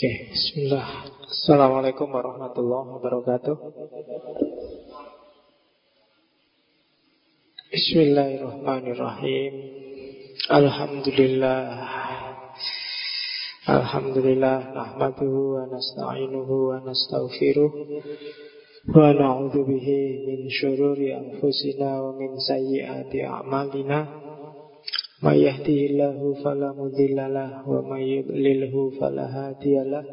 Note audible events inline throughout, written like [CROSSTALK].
Oke, bismillah. Assalamualaikum warahmatullahi wabarakatuh. Bismillahirrahmanirrahim. Alhamdulillah. Alhamdulillah nahmaduhu wa nasta'inuhu wa nastaghfiruh wa na'udzu bihi min syururi anfusina wa min sayyiati a'malina. Mayyahdihillahu falamudillalah Wa mayyudlilhu falahadiyalah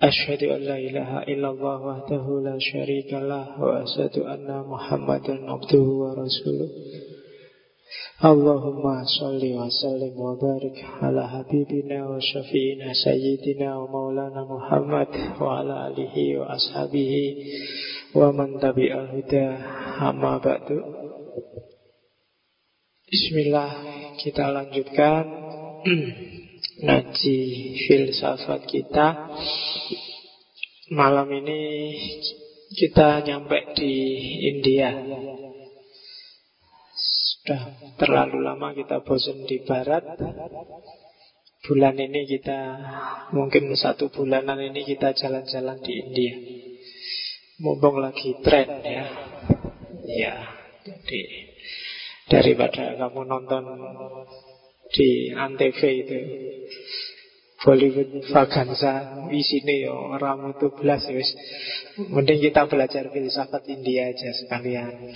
Ashadu an la ilaha illallah wahdahu la syarikalah Wa asadu anna muhammadan abduhu wa rasuluh. Allahumma salli wa sallim wa barik ala habibina wa syafi'ina sayyidina wa maulana Muhammad wa ala alihi wa ashabihi wa man tabi'al huda. Bismillah kita lanjutkan [CLEARS THROAT] Ngaji filsafat kita. Malam ini kita nyampe di India. Sudah terlalu lama kita bosan di barat. Bulan ini kita Mungkin satu bulanan ini kita jalan-jalan di India. Mumpung lagi tren ya. Ya Jadi daripada kamu nonton di Antv itu Bollywood Vaganza isine yo ramu tuh belas wis. Mending kita belajar filsafat India aja sekalian.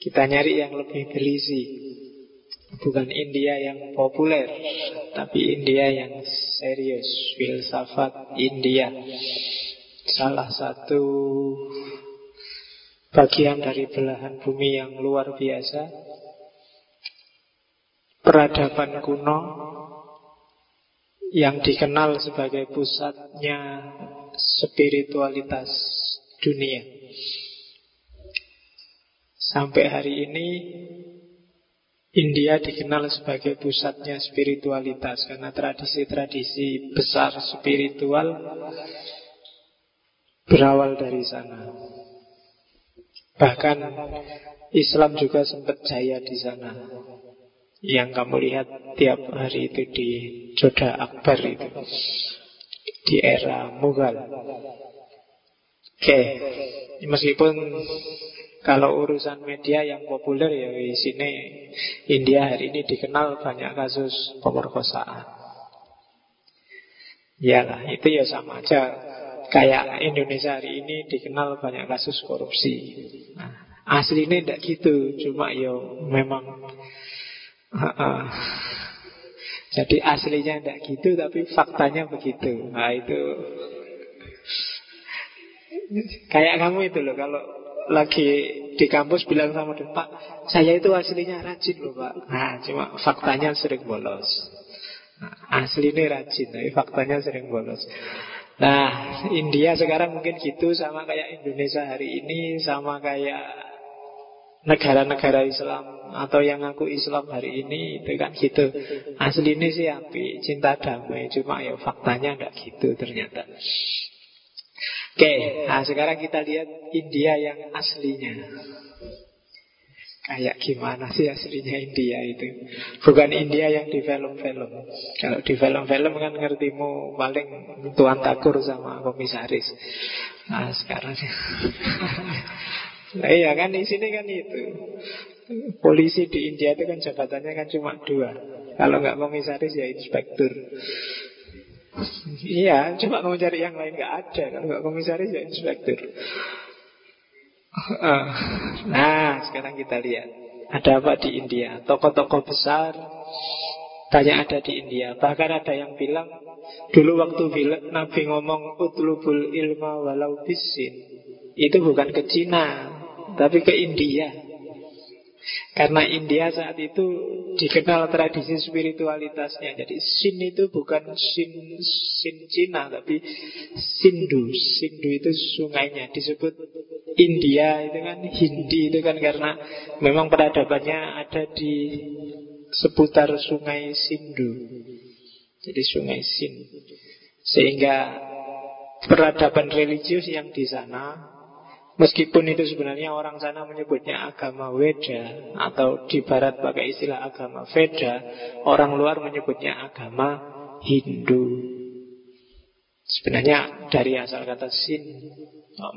Kita nyari yang lebih berisi. Bukan India yang populer, tapi India yang serius, filsafat India. Salah satu bagian dari belahan bumi yang luar biasa. Peradaban kuno yang dikenal sebagai pusatnya spiritualitas dunia. Sampai hari ini India dikenal sebagai pusatnya spiritualitas karena tradisi-tradisi besar spiritual berawal dari sana. Bahkan Islam juga sempat jaya di sana. Yang kamu lihat tiap hari itu di Joda Akbar itu. Di era Mughal. Oke, meskipun kalau urusan media yang populer ya di sini India hari ini dikenal banyak kasus pemerkosaan. Ya itu ya sama aja Kayak Indonesia hari ini dikenal banyak kasus korupsi. Nah, aslinya tidak gitu, cuma yo memang uh, uh, jadi aslinya tidak gitu, tapi faktanya begitu. Nah itu kayak kamu itu loh kalau lagi di kampus bilang sama dia, Pak, saya itu aslinya rajin loh Pak. Nah, cuma faktanya sering bolos. Nah, aslinya rajin, tapi faktanya sering bolos. Nah, India sekarang mungkin gitu sama kayak Indonesia hari ini, sama kayak negara-negara Islam atau yang aku Islam hari ini itu kan gitu. Asli ini sih api, cinta damai, cuma ya faktanya nggak gitu ternyata. Oke, nah sekarang kita lihat India yang aslinya. Kayak gimana sih aslinya India itu? Bukan India yang di film-film. Kalau di film-film kan ngertimu paling Tuan Takur sama komisaris. Nah sekarang [LAUGHS] Nah iya kan di sini kan itu. Polisi di India itu kan jabatannya kan cuma dua. Kalau nggak komisaris ya inspektur. Iya, cuma mau cari yang lain nggak ada. Kalau nggak komisaris ya inspektur. [LAUGHS] Nah, sekarang kita lihat ada apa di India. Tokoh-tokoh besar banyak ada di India. Bahkan ada yang bilang dulu waktu Nabi ngomong utlubul ilma walau bisin itu bukan ke Cina, tapi ke India. Karena India saat itu dikenal tradisi spiritualitasnya. Jadi Sin itu bukan Sin Sin Cina, tapi Sindu. Sindu itu sungainya. Disebut India itu kan Hindi itu kan karena memang peradabannya ada di seputar sungai Sindu. Jadi sungai Sin. Sehingga peradaban religius yang di sana Meskipun itu sebenarnya orang sana menyebutnya agama Weda Atau di barat pakai istilah agama Veda Orang luar menyebutnya agama Hindu. Sebenarnya dari asal kata sin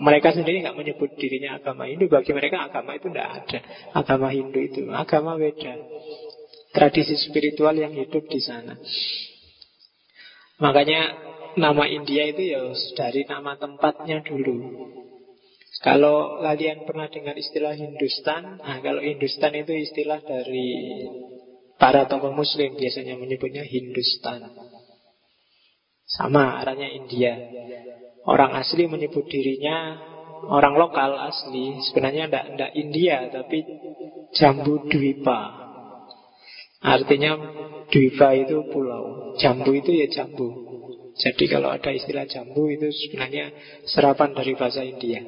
Mereka sendiri nggak menyebut dirinya agama Hindu. Bagi mereka agama itu tidak ada. Agama Hindu itu Agama beda Tradisi spiritual yang hidup di sana. Makanya nama India itu ya dari nama tempatnya dulu kalau kalian pernah dengar istilah Hindustan, nah kalau Hindustan itu istilah dari para tokoh muslim biasanya menyebutnya Hindustan. Sama arahnya India. Orang asli menyebut dirinya orang lokal asli sebenarnya tidak tidak India tapi Jambu Dwipa. Artinya Dwipa itu pulau, Jambu itu ya jambu. Jadi kalau ada istilah jambu itu sebenarnya serapan dari bahasa India.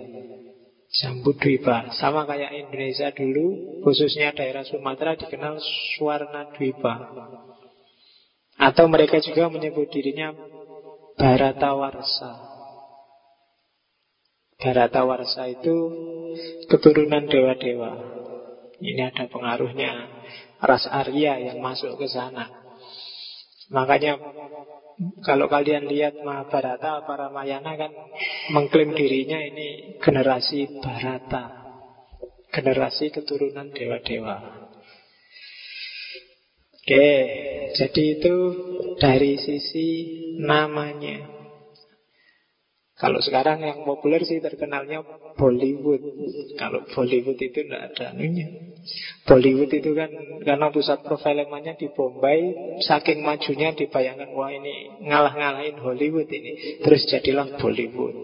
Jambu Dwipa Sama kayak Indonesia dulu Khususnya daerah Sumatera dikenal Suwarna Dwipa Atau mereka juga menyebut dirinya Baratawarsa. Baratawarsa itu keturunan dewa-dewa. Ini ada pengaruhnya. Ras Arya yang masuk ke sana Makanya kalau kalian lihat Mahabharata, para Mayana kan mengklaim dirinya ini generasi Barata. Generasi keturunan dewa-dewa. Oke, jadi itu dari sisi namanya. Kalau sekarang yang populer sih terkenalnya Bollywood. Kalau Bollywood itu tidak ada anunya. Bollywood itu kan karena pusat perfilmannya di Bombay, saking majunya dibayangkan wah ini ngalah-ngalahin Hollywood ini. Terus jadilah Bollywood.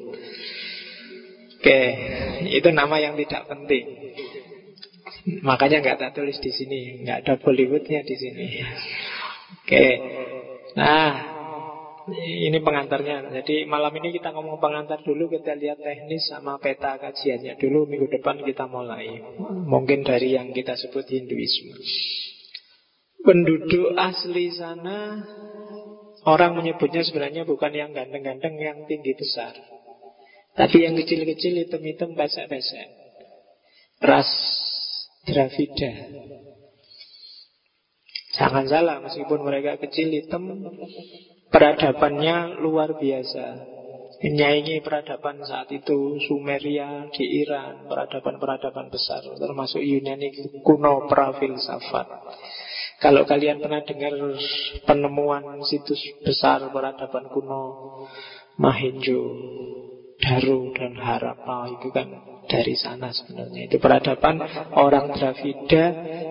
Oke, itu nama yang tidak penting. Makanya nggak tak tulis di sini, nggak ada Bollywoodnya di sini. Oke, nah ini pengantarnya. Jadi malam ini kita ngomong pengantar dulu, kita lihat teknis sama peta kajiannya dulu. Minggu depan kita mulai. Mungkin dari yang kita sebut Hinduisme. Penduduk asli sana Orang menyebutnya sebenarnya bukan yang ganteng-ganteng Yang tinggi besar Tapi yang kecil-kecil hitam-hitam besek-besek Ras Dravida Jangan salah Meskipun mereka kecil hitam Peradabannya luar biasa. Menyaingi peradaban saat itu Sumeria di Iran Peradaban-peradaban besar Termasuk Yunani kuno prafilsafat Kalau kalian pernah dengar penemuan situs besar peradaban kuno Mahenjo Daru dan Harappa Itu kan dari sana sebenarnya. Itu peradaban orang Dravida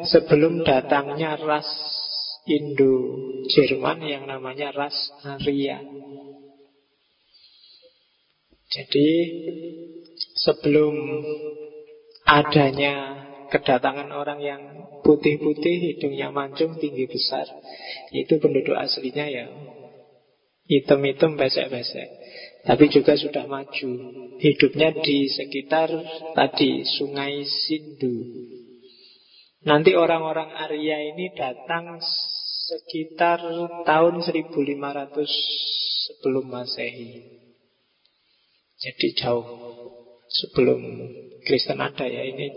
Sebelum datangnya ras Indo-Jerman yang namanya ras Arya. Jadi sebelum adanya kedatangan orang yang putih-putih, hidungnya mancung, tinggi besar, itu penduduk aslinya ya hitam-hitam, besek-besek. Tapi juga sudah maju. Hidupnya di sekitar tadi Sungai Sindu. Nanti orang-orang Arya ini datang sekitar tahun 1500 sebelum Masehi. Jadi jauh sebelum Kristen ada ya ini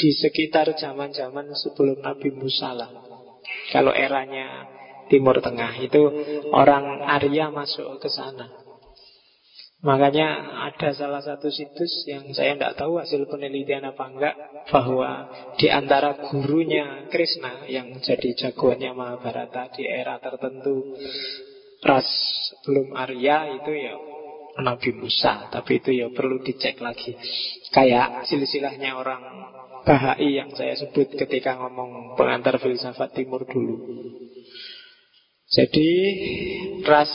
di sekitar zaman-zaman sebelum Nabi Musa lah. Kalau eranya Timur Tengah itu orang Arya masuk ke sana. Makanya ada salah satu situs yang saya tidak tahu hasil penelitian apa enggak bahwa di antara gurunya Krishna yang jadi jagoannya Mahabharata di era tertentu ras belum Arya itu ya Nabi Musa, tapi itu ya perlu dicek lagi. Kayak silsilahnya orang Bahai yang saya sebut ketika ngomong pengantar filsafat timur dulu. Jadi ras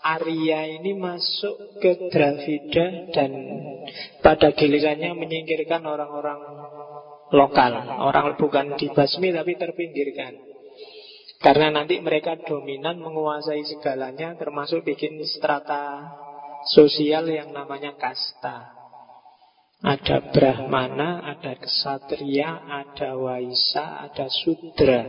Arya ini masuk ke Dravida dan pada gilirannya menyingkirkan orang-orang lokal. Orang bukan dibasmi tapi terpinggirkan. Karena nanti mereka dominan menguasai segalanya termasuk bikin strata sosial yang namanya kasta. Ada Brahmana, ada Kesatria, ada Waisa, ada Sudra.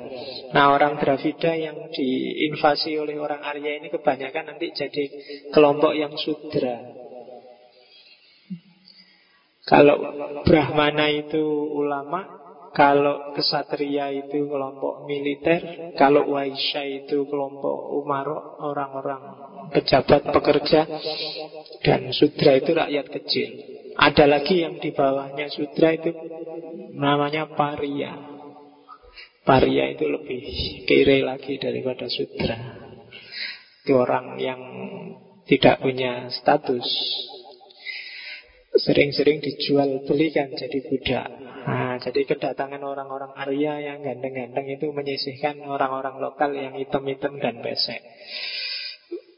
Nah orang Dravida yang diinvasi oleh orang Arya ini kebanyakan nanti jadi kelompok yang Sudra. Kalau Brahmana itu ulama, Kalau kesatria itu kelompok militer, kalau Waisya itu kelompok umaro, orang-orang pejabat pekerja, dan sudra itu rakyat kecil. Ada lagi yang di bawahnya sudra itu namanya paria. Paria itu lebih kiri lagi daripada sudra. Itu orang yang tidak punya status sering-sering dijual belikan jadi budak. Nah, jadi kedatangan orang-orang Arya yang ganteng-ganteng itu menyisihkan orang-orang lokal yang hitam-hitam dan pesek.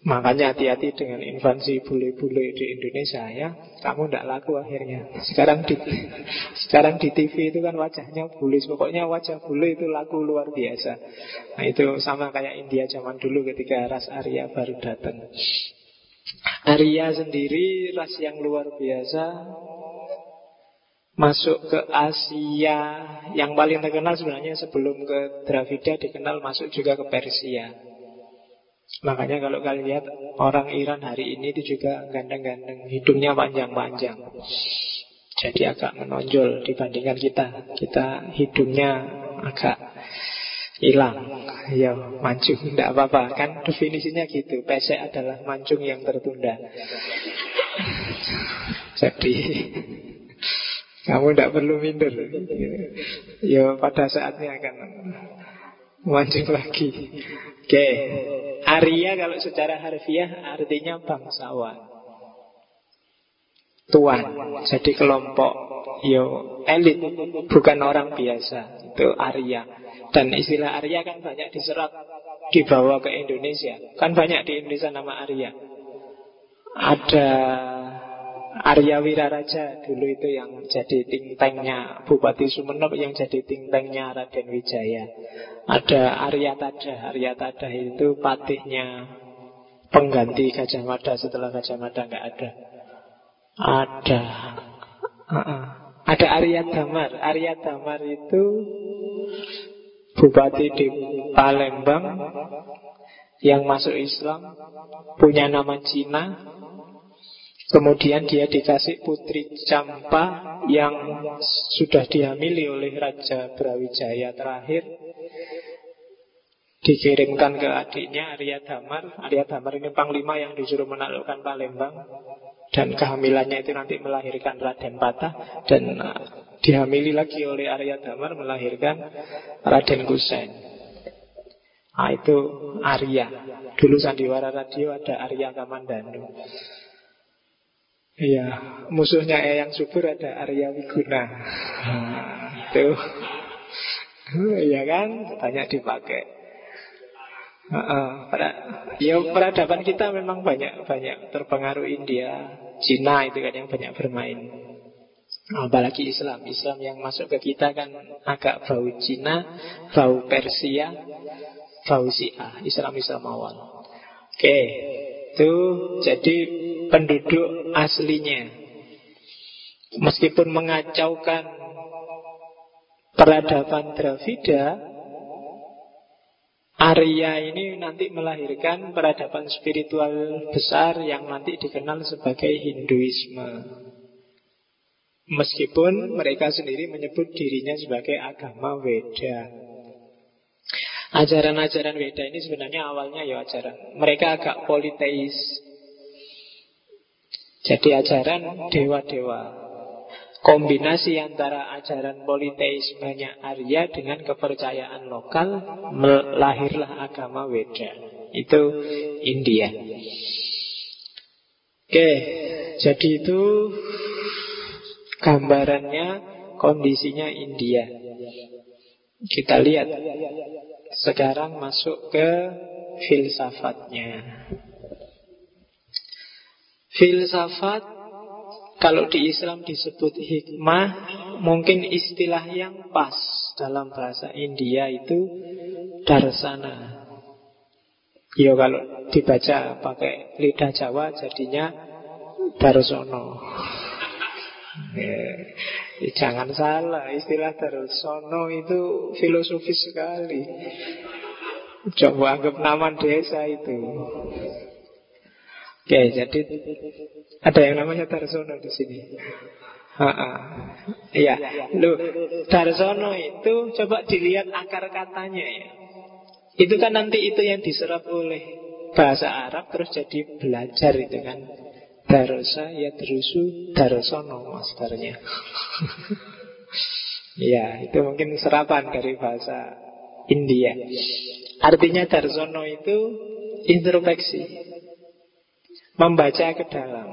Makanya hati-hati dengan invasi bule-bule di Indonesia ya. Kamu tidak laku akhirnya. Sekarang di [LAUGHS] sekarang di TV itu kan wajahnya bule. Pokoknya wajah bule itu laku luar biasa. Nah itu sama kayak India zaman dulu ketika ras Arya baru datang. Arya sendiri ras yang luar biasa Masuk ke Asia Yang paling terkenal sebenarnya sebelum ke Dravida Dikenal masuk juga ke Persia Makanya kalau kalian lihat Orang Iran hari ini itu juga ganteng-ganteng Hidungnya panjang-panjang. Jadi agak menonjol dibandingkan kita. Kita hidungnya agak hilang. Ya mancung tidak apa-apa. Kan definisinya gitu pesek adalah mancung yang tertunda. Jadi kamu tidak perlu minder. Ya pada saatnya akan mancung lagi oke. Arya kalau secara harfiah artinya bangsawan. Tuan. Jadi kelompok yo elit. Bukan orang biasa. Itu Arya. Dan istilah Arya kan banyak diserap Dibawa ke Indonesia. Kan banyak di Indonesia nama Arya. Ada Arya Wiraraja dulu itu yang jadi tingtengnya Bupati Sumeneb yang jadi tingtengnya Raden Wijaya. Ada Arya Tada Arya Tada itu patihnya pengganti Gajah Mada. Setelah Gajah Mada nggak ada. Ada. Uh -uh. Ada Arya Damar. Arya Damar itu bupati di Palembang yang masuk Islam punya nama Cina kemudian dia dikasih putri Campa yang sudah dihamili oleh Raja Brawijaya terakhir dikirimkan ke adiknya Arya Damar Arya Damar ini panglima yang disuruh menaklukkan Palembang dan kehamilannya itu nanti melahirkan Raden Patah dan dihamili lagi oleh Arya Damar melahirkan Raden Kusen. Nah itu Arya. Dulu sandiwara radio ada Arya Kamandanu. Iya, musuhnya Eyang Subur ada Arya Wiguna. Itu. Iya kan? Banyak dipakai. Uh, ya peradaban kita memang banyak banyak terpengaruh India, Cina itu kan yang banyak bermain. Apalagi Islam Islam yang masuk ke kita kan agak bau Cina Bau Persia Bau Syiah Islam-Islam awal Oke Itu jadi penduduk aslinya Meskipun mengacaukan Peradaban Dravida Arya ini nanti melahirkan peradaban spiritual besar yang nanti dikenal sebagai Hinduisme. Meskipun mereka sendiri menyebut dirinya sebagai agama Weda. Ajaran-ajaran Weda ini sebenarnya awalnya ya ajaran. Mereka agak politeis. Jadi ajaran dewa-dewa. Kombinasi antara ajaran politeismenya Arya dengan kepercayaan lokal melahirlah agama Weda. Itu India. Oke, jadi itu Gambarannya kondisinya India. Kita lihat sekarang masuk ke filsafatnya. Filsafat kalau di Islam disebut hikmah, mungkin istilah yang pas dalam bahasa India itu darsana. Ya kalau dibaca pakai lidah Jawa jadinya darsono. Ya, jangan salah, istilah Darsono itu filosofis sekali. Coba anggap nama desa itu. Oke, jadi ada yang namanya Darsono di sini. Iya, lu Darsono itu coba dilihat akar katanya ya. Itu kan nanti itu yang diserap oleh bahasa Arab terus jadi belajar itu kan. Darosa ya terusu Darsono masternya. [LAUGHS] Iya, itu mungkin serapan dari bahasa India. Artinya Darsono itu introspeksi. Membaca ke dalam.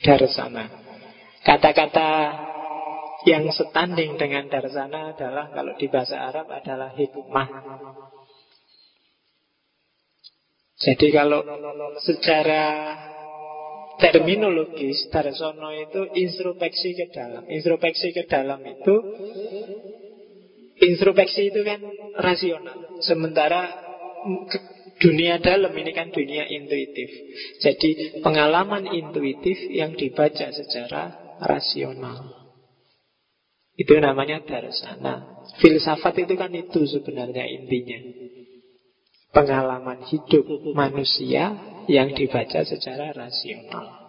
Darsana. Kata-kata yang setanding dengan darsana adalah kalau di bahasa Arab adalah hikmah. Jadi kalau secara terminologis Darsono itu introspeksi ke dalam. Introspeksi ke dalam itu introspeksi itu kan rasional. Sementara dunia dalam ini kan dunia intuitif. Jadi pengalaman intuitif yang dibaca secara rasional. Itu namanya darsana. Filsafat itu kan itu sebenarnya intinya. Pengalaman hidup manusia yang dibaca secara rasional.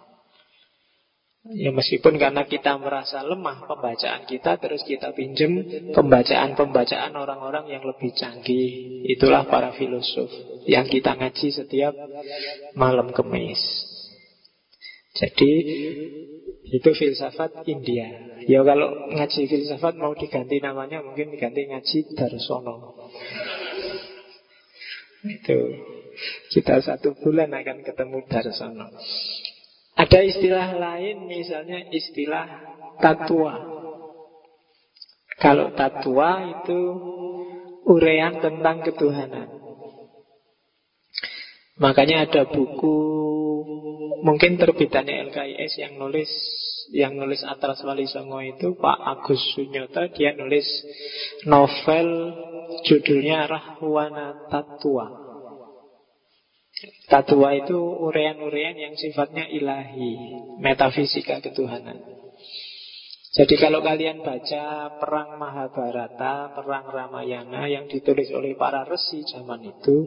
Ya meskipun karena kita merasa lemah pembacaan kita Terus kita pinjem pembacaan-pembacaan orang-orang yang lebih canggih Itulah para filosof Yang kita ngaji setiap malam kemis. Jadi itu filsafat India. Ya kalau ngaji filsafat mau diganti namanya Mungkin diganti ngaji Darsono. Itu. Kita satu bulan akan ketemu Darsono. Ada istilah lain misalnya istilah tatua. Kalau tatua itu urean tentang ketuhanan. Makanya ada buku mungkin terbitannya LKIS yang nulis yang nulis Atras Wali Songo itu Pak Agus Sunyoto dia nulis novel judulnya Rahwana Tatua. Tatua itu urean-urean yang sifatnya ilahi, metafisika ketuhanan. Jadi kalau kalian baca perang Mahabharata, perang Ramayana yang ditulis oleh para resi zaman itu,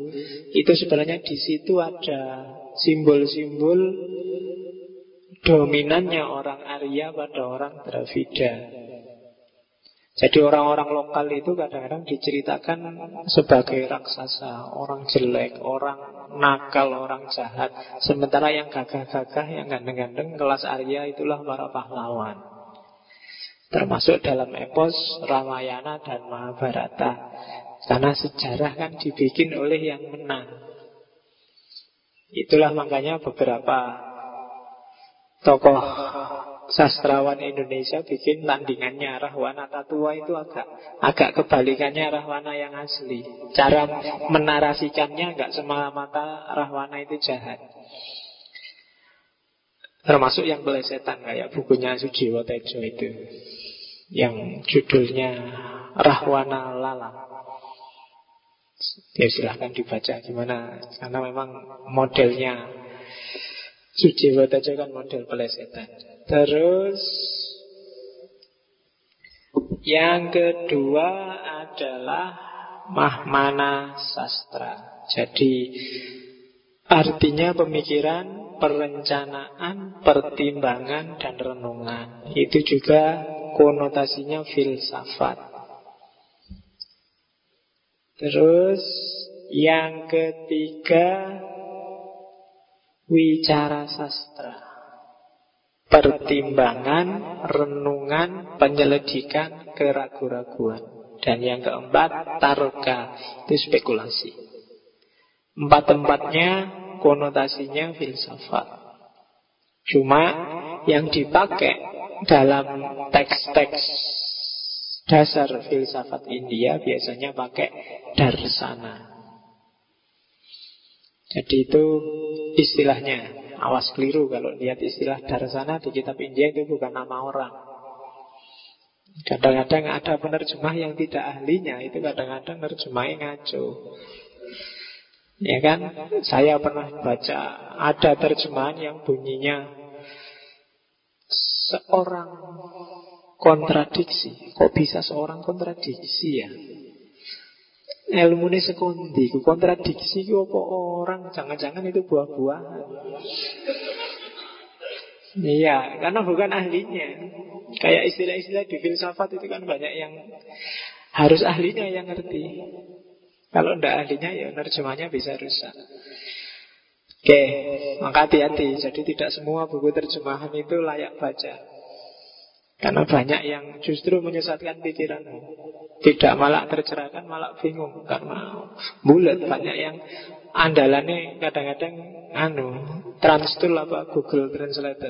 itu sebenarnya di situ ada simbol-simbol dominannya orang Arya pada orang Dravida. Jadi orang-orang lokal itu kadang-kadang diceritakan sebagai raksasa, orang jelek, orang nakal, orang jahat. Sementara yang gagah-gagah, yang ganteng-ganteng, kelas Arya itulah para pahlawan. Termasuk dalam epos Ramayana dan Mahabharata. Karena sejarah kan dibikin oleh yang menang. Itulah makanya beberapa tokoh sastrawan Indonesia bikin tandingannya Rahwana Tatua itu agak agak kebalikannya Rahwana yang asli. Cara menarasikannya nggak semata-mata Rahwana itu jahat. Termasuk yang belesetan kayak bukunya Sujiwo Tejo itu. Yang judulnya Rahwana Lala. Ya silahkan dibaca gimana Karena memang modelnya Sujiwo Tejo kan model belesetan Terus yang kedua adalah mahmana sastra. Jadi artinya pemikiran, perencanaan, pertimbangan dan renungan. Itu juga konotasinya filsafat. Terus yang ketiga wicara sastra pertimbangan, renungan, penyelidikan, keraguan-raguan. Dan yang keempat, taroka, itu spekulasi. Empat-empatnya konotasinya filsafat. Cuma yang dipakai dalam teks-teks dasar filsafat India biasanya pakai darsana. Jadi itu istilahnya Awas keliru kalau lihat istilah darsana di kitab India itu bukan nama orang. Kadang-kadang ada penerjemah yang tidak ahlinya Itu kadang-kadang nerjemahnya ngaco Ya kan Saya pernah baca Ada terjemahan yang bunyinya Seorang kontradiksi Kok bisa seorang kontradiksi ya Ilmu ini sekundi Kontradiksi itu apa orang Jangan-jangan itu buah-buahan Iya, karena bukan ahlinya. Kayak istilah-istilah di filsafat itu kan banyak yang harus ahlinya yang ngerti. Kalau tidak ahlinya ya nerjemahnya bisa rusak. Oke, maka hati-hati. Jadi tidak semua buku terjemahan itu layak baca. Karena banyak yang justru menyesatkan pikiranmu. Tidak malah tercerahkan, malah bingung. Karena bulat banyak yang andalannya kadang-kadang anu transtool apa Google Translator.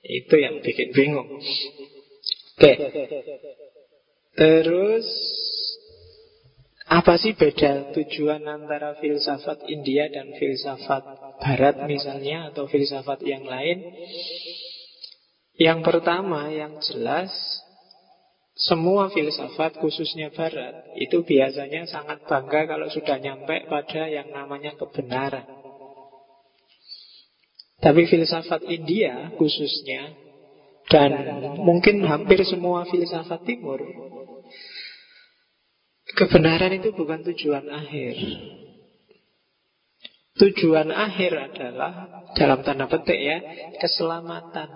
Itu yang bikin bingung. Oke. Terus apa sih beda tujuan antara filsafat India dan filsafat Barat misalnya atau filsafat yang lain? Yang pertama yang jelas semua filsafat khususnya Barat itu biasanya sangat bangga kalau sudah nyampe pada yang namanya kebenaran. Tapi filsafat India khususnya dan mungkin hampir semua filsafat Timur Kebenaran itu bukan tujuan akhir. Tujuan akhir adalah dalam tanda petik ya, keselamatan.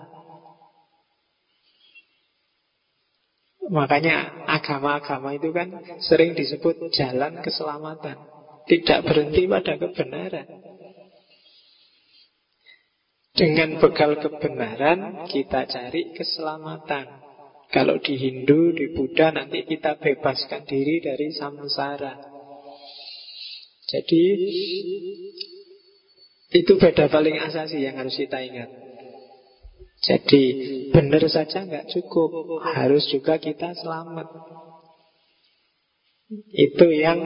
Makanya agama-agama itu kan sering disebut jalan keselamatan. Tidak berhenti pada kebenaran. Dengan bekal kebenaran kita cari keselamatan. Kalau di Hindu, di Buddha nanti kita bebaskan diri dari samsara. Jadi itu beda paling asasi yang harus kita ingat. Jadi benar saja nggak cukup, harus juga kita selamat. Itu yang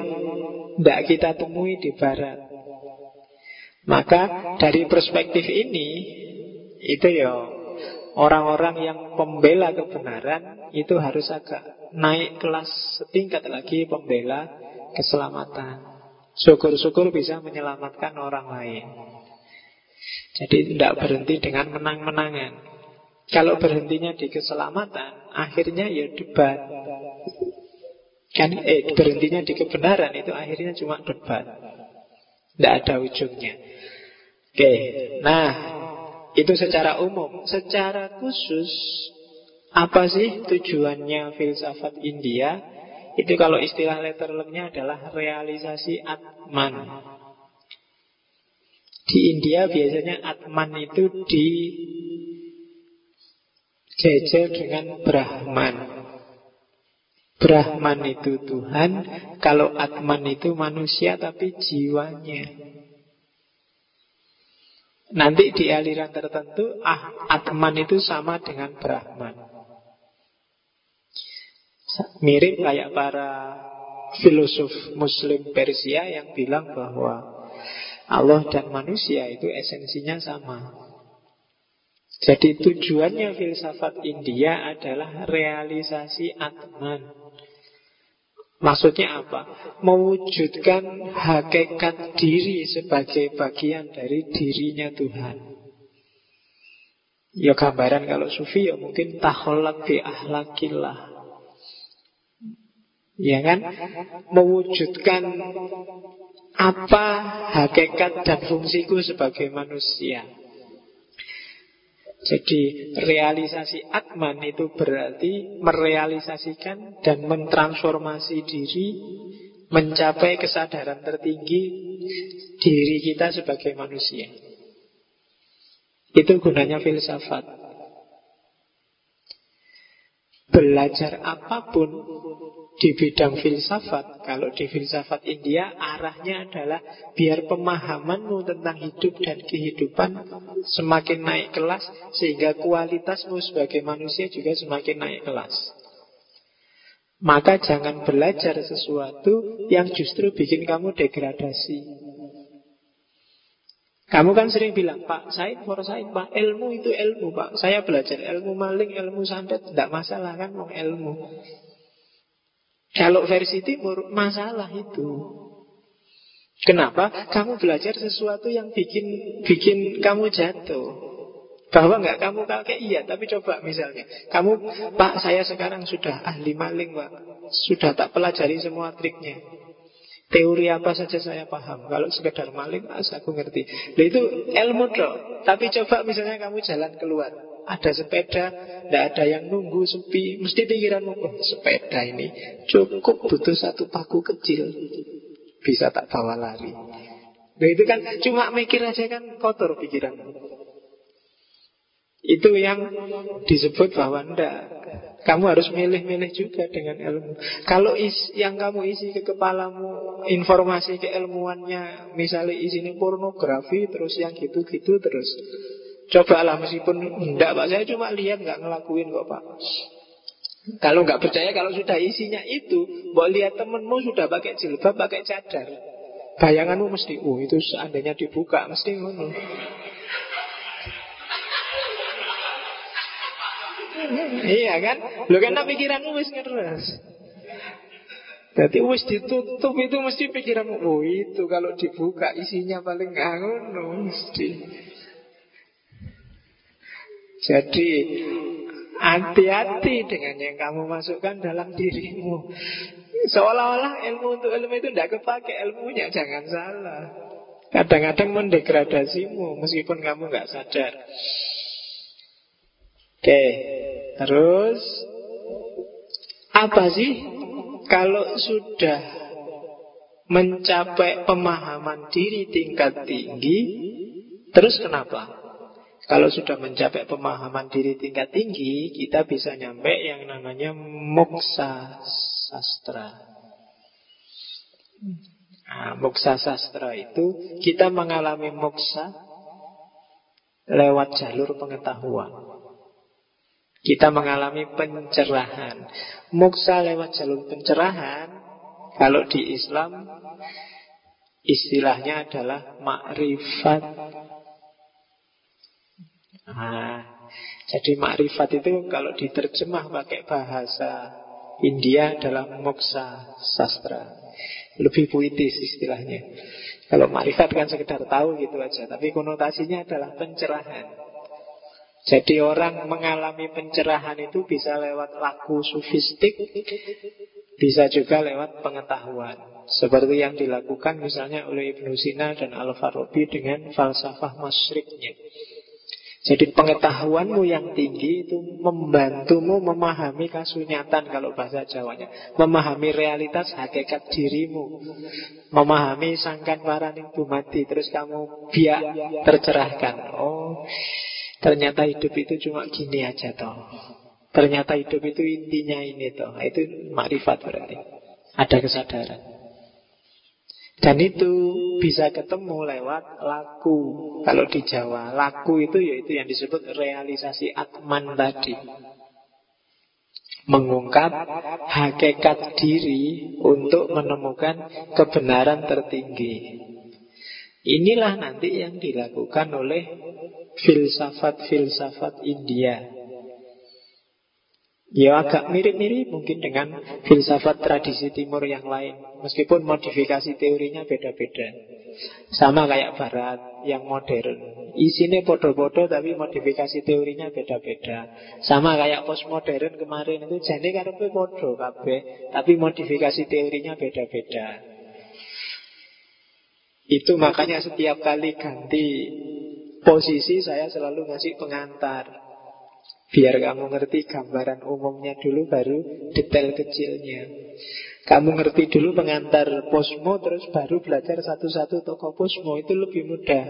tidak kita temui di Barat. Maka dari perspektif ini itu ya Orang-orang yang pembela kebenaran itu harus agak naik kelas setingkat lagi pembela keselamatan. Syukur-syukur bisa menyelamatkan orang lain. Jadi tidak berhenti dengan menang-menangan. Kalau berhentinya di keselamatan, akhirnya ya debat. Kan eh berhentinya di kebenaran itu akhirnya cuma debat. Tidak ada ujungnya. Oke, nah itu secara umum. Secara khusus, apa sih tujuannya filsafat India? Itu kalau istilah letterlemnya adalah realisasi Atman. Di India biasanya Atman itu di jejer dengan Brahman. Brahman itu Tuhan, kalau Atman itu manusia tapi jiwanya. Nanti di aliran tertentu ah, Atman itu sama dengan Brahman. Mirip kayak para filosof muslim Persia yang bilang bahwa Allah dan manusia itu esensinya sama. Jadi tujuannya filsafat India adalah realisasi Atman Maksudnya apa? Mewujudkan hakikat diri sebagai bagian dari dirinya Tuhan. Ya gambaran kalau sufi ya mungkin taholat bi ahlakillah. Ya kan? Mewujudkan apa hakikat dan fungsiku sebagai manusia. Jadi realisasi Atman itu berarti merealisasikan dan mentransformasi diri mencapai kesadaran tertinggi diri kita sebagai manusia. Itu gunanya filsafat. Belajar apa pun di bidang filsafat, kalau di filsafat India arahnya adalah biar pemahamanmu tentang hidup dan kehidupan semakin naik kelas sehingga kualitasmu sebagai manusia juga semakin naik kelas. Maka jangan belajar sesuatu yang justru bikin kamu degradasi. Kamu kan sering bilang, Pak, saya for saya, Pak, ilmu itu ilmu, Pak. Saya belajar ilmu maling, ilmu santet, tidak masalah kan, mau ilmu. Kalau versi timur, masalah itu. Kenapa? Kamu belajar sesuatu yang bikin bikin kamu jatuh. Bahwa nggak kamu kakek iya, tapi coba misalnya, kamu Pak saya sekarang sudah ahli maling Pak, sudah tak pelajari semua triknya. Teori apa saja saya paham Kalau sekedar maling, as aku ngerti Nah itu ilmu dong Tapi coba misalnya kamu jalan keluar Ada sepeda, tidak ada yang nunggu sepi. Mesti pikiranmu, oh, sepeda ini Cukup butuh satu paku kecil. Bisa tak bawa lari. Nah itu kan cuma mikir aja kan kotor pikiranmu Itu yang disebut bahwa ndak. Kamu harus milih-milih juga dengan ilmu. Kalau is, yang kamu isi ke kepalamu informasi keilmuannya, misalnya isinya pornografi, terus yang gitu-gitu terus. Cobalah meskipun enggak pak, saya cuma lihat nggak ngelakuin kok pak. Kalau nggak percaya kalau sudah isinya itu, mau lihat temenmu sudah pakai jilbab, pakai cadar. Bayanganmu mesti, oh itu seandainya dibuka, mesti ngono. iya kan? Lo karena pikiranmu wis ngeres. Jadi wis ditutup itu mesti pikiranmu Oh itu kalau dibuka isinya paling ngono mesti Jadi Hati-hati dengan yang kamu masukkan dalam dirimu. Seolah-olah ilmu untuk ilmu itu tidak kepake Ilmunya jangan salah. Kadang-kadang mendegradasimu Meskipun kamu nggak sadar. Oke Terus Apa sih Kalau sudah Mencapai pemahaman diri tingkat tinggi Terus kenapa? Kalau sudah mencapai pemahaman diri tingkat tinggi Kita bisa nyampe yang namanya Moksa sastra Nah, moksa sastra itu Kita mengalami moksa Lewat jalur pengetahuan kita mengalami pencerahan. Moksa lewat jalur pencerahan, kalau di Islam istilahnya adalah makrifat. Nah, jadi makrifat itu kalau diterjemah pakai bahasa India adalah moksa sastra. Lebih puitis istilahnya. Kalau makrifat kan sekedar tahu gitu aja, tapi konotasinya adalah pencerahan. Jadi orang mengalami pencerahan itu bisa lewat laku sufistik, bisa juga lewat pengetahuan. Seperti yang dilakukan misalnya oleh Ibnu Sina dan Al-Farabi dengan falsafah masyriknya. Jadi pengetahuanmu yang tinggi itu membantumu memahami kasunyatan kalau bahasa Jawanya. Memahami realitas hakikat dirimu. Memahami sangkan paraning mati. Terus kamu biak tercerahkan. Oh, Ternyata hidup itu cuma gini aja toh. Ternyata hidup itu intinya ini toh. Itu makrifat berarti. Ada kesadaran. Dan itu bisa ketemu lewat laku. Kalau di Jawa, laku itu yaitu yang disebut realisasi atman tadi. Mengungkap hakikat diri untuk menemukan kebenaran tertinggi. Inilah nanti yang dilakukan oleh filsafat-filsafat India. Ya agak mirip-mirip mungkin dengan filsafat tradisi timur yang lain. Meskipun modifikasi teorinya beda-beda. Sama kayak barat yang modern. Isinya podo-podo tapi modifikasi teorinya beda-beda. Sama kayak postmodern kemarin itu Jadi karepe podo kabeh Tapi modifikasi teorinya beda-beda. Itu makanya setiap kali ganti posisi saya selalu ngasih pengantar Biar kamu ngerti gambaran umumnya dulu baru detail kecilnya. Kamu ngerti dulu pengantar posmo Terus baru belajar satu-satu tokoh posmo. Itu lebih mudah.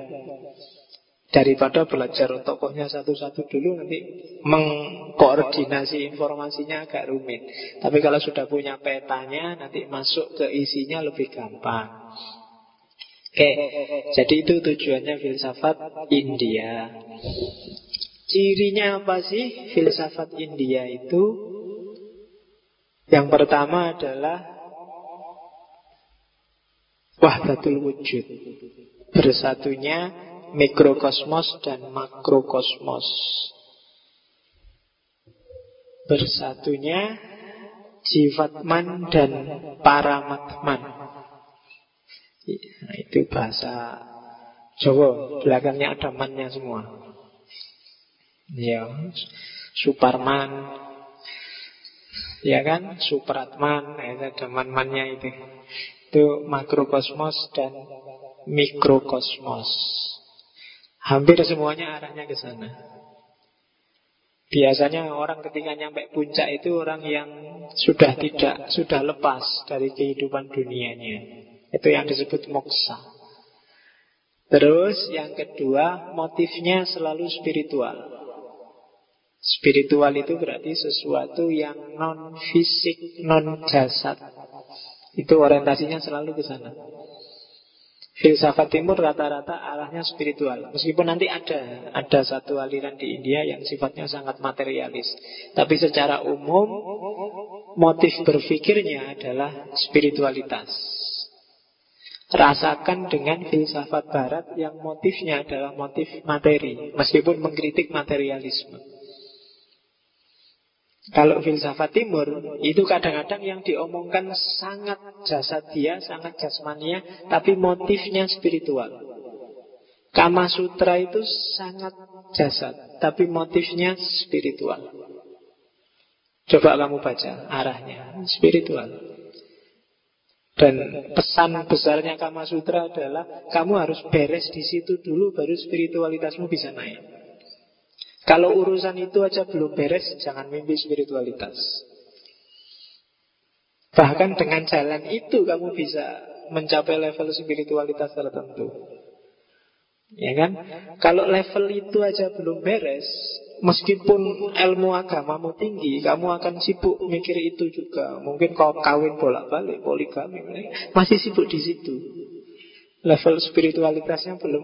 Daripada belajar tokohnya satu-satu dulu Nanti mengkoordinasi informasinya agak rumit. Tapi kalau sudah punya petanya Nanti masuk ke isinya lebih gampang. Oke, jadi itu tujuannya filsafat India. Cirinya apa sih filsafat India itu? Yang pertama adalah wahdatul wujud. Bersatunya mikrokosmos dan makrokosmos. Bersatunya jivatman dan paramatman. Nah, itu bahasa Jawa, belakangnya ada mannya semua. Ya, Superman, ya kan, Supratman, ada man-mannya itu. Itu makrokosmos dan mikrokosmos. Hampir semuanya arahnya ke sana. Biasanya orang ketika nyampe puncak itu orang yang sudah tidak, sudah lepas dari kehidupan dunianya. Itu yang disebut moksa. Terus yang kedua, motifnya selalu spiritual. Spiritual itu berarti sesuatu yang non fisik, non jasad. Itu orientasinya selalu ke sana. Filsafat timur rata-rata arahnya spiritual Meskipun nanti ada Ada satu aliran di India yang sifatnya sangat materialis Tapi secara umum Motif berpikirnya adalah spiritualitas Rasakan dengan filsafat barat Yang motifnya adalah motif materi Meskipun mengkritik materialisme kalau filsafat timur itu kadang-kadang yang diomongkan sangat jasad dia, sangat jasmania, tapi motifnya spiritual. Kama Sutra itu sangat jasad, tapi motifnya spiritual. Coba kamu baca arahnya, spiritual. Dan pesan besarnya Kama Sutra adalah kamu harus beres di situ dulu baru spiritualitasmu bisa naik. Kalau urusan itu aja belum beres, jangan mimpi spiritualitas. Bahkan dengan jalan itu kamu bisa mencapai level spiritualitas tertentu. Ya kan? Kalau level itu aja belum beres, meskipun ilmu agamamu tinggi, kamu akan sibuk mikir itu juga. Mungkin kau kawin bolak-balik, poligami, masih sibuk di situ level spiritualitasnya belum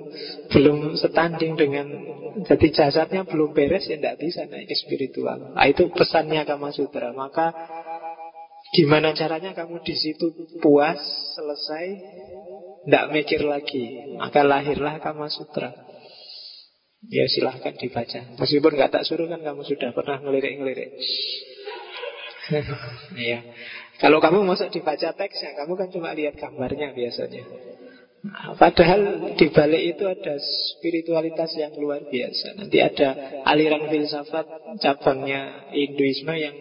belum setanding dengan jadi jasadnya belum beres ya tidak bisa naik ke spiritual. Nah, itu pesannya Kama Sutra. Maka gimana caranya kamu di situ puas selesai tidak mikir lagi. Maka lahirlah Kama Sutra. Ya silahkan dibaca. Meskipun nggak tak suruh kan kamu sudah pernah ngelirik-ngelirik. [LAUGHS] ya. Kalau kamu masuk dibaca teksnya, kamu kan cuma lihat gambarnya biasanya. Padahal di balik itu ada spiritualitas yang luar biasa. Nanti ada aliran filsafat cabangnya Hinduisme yang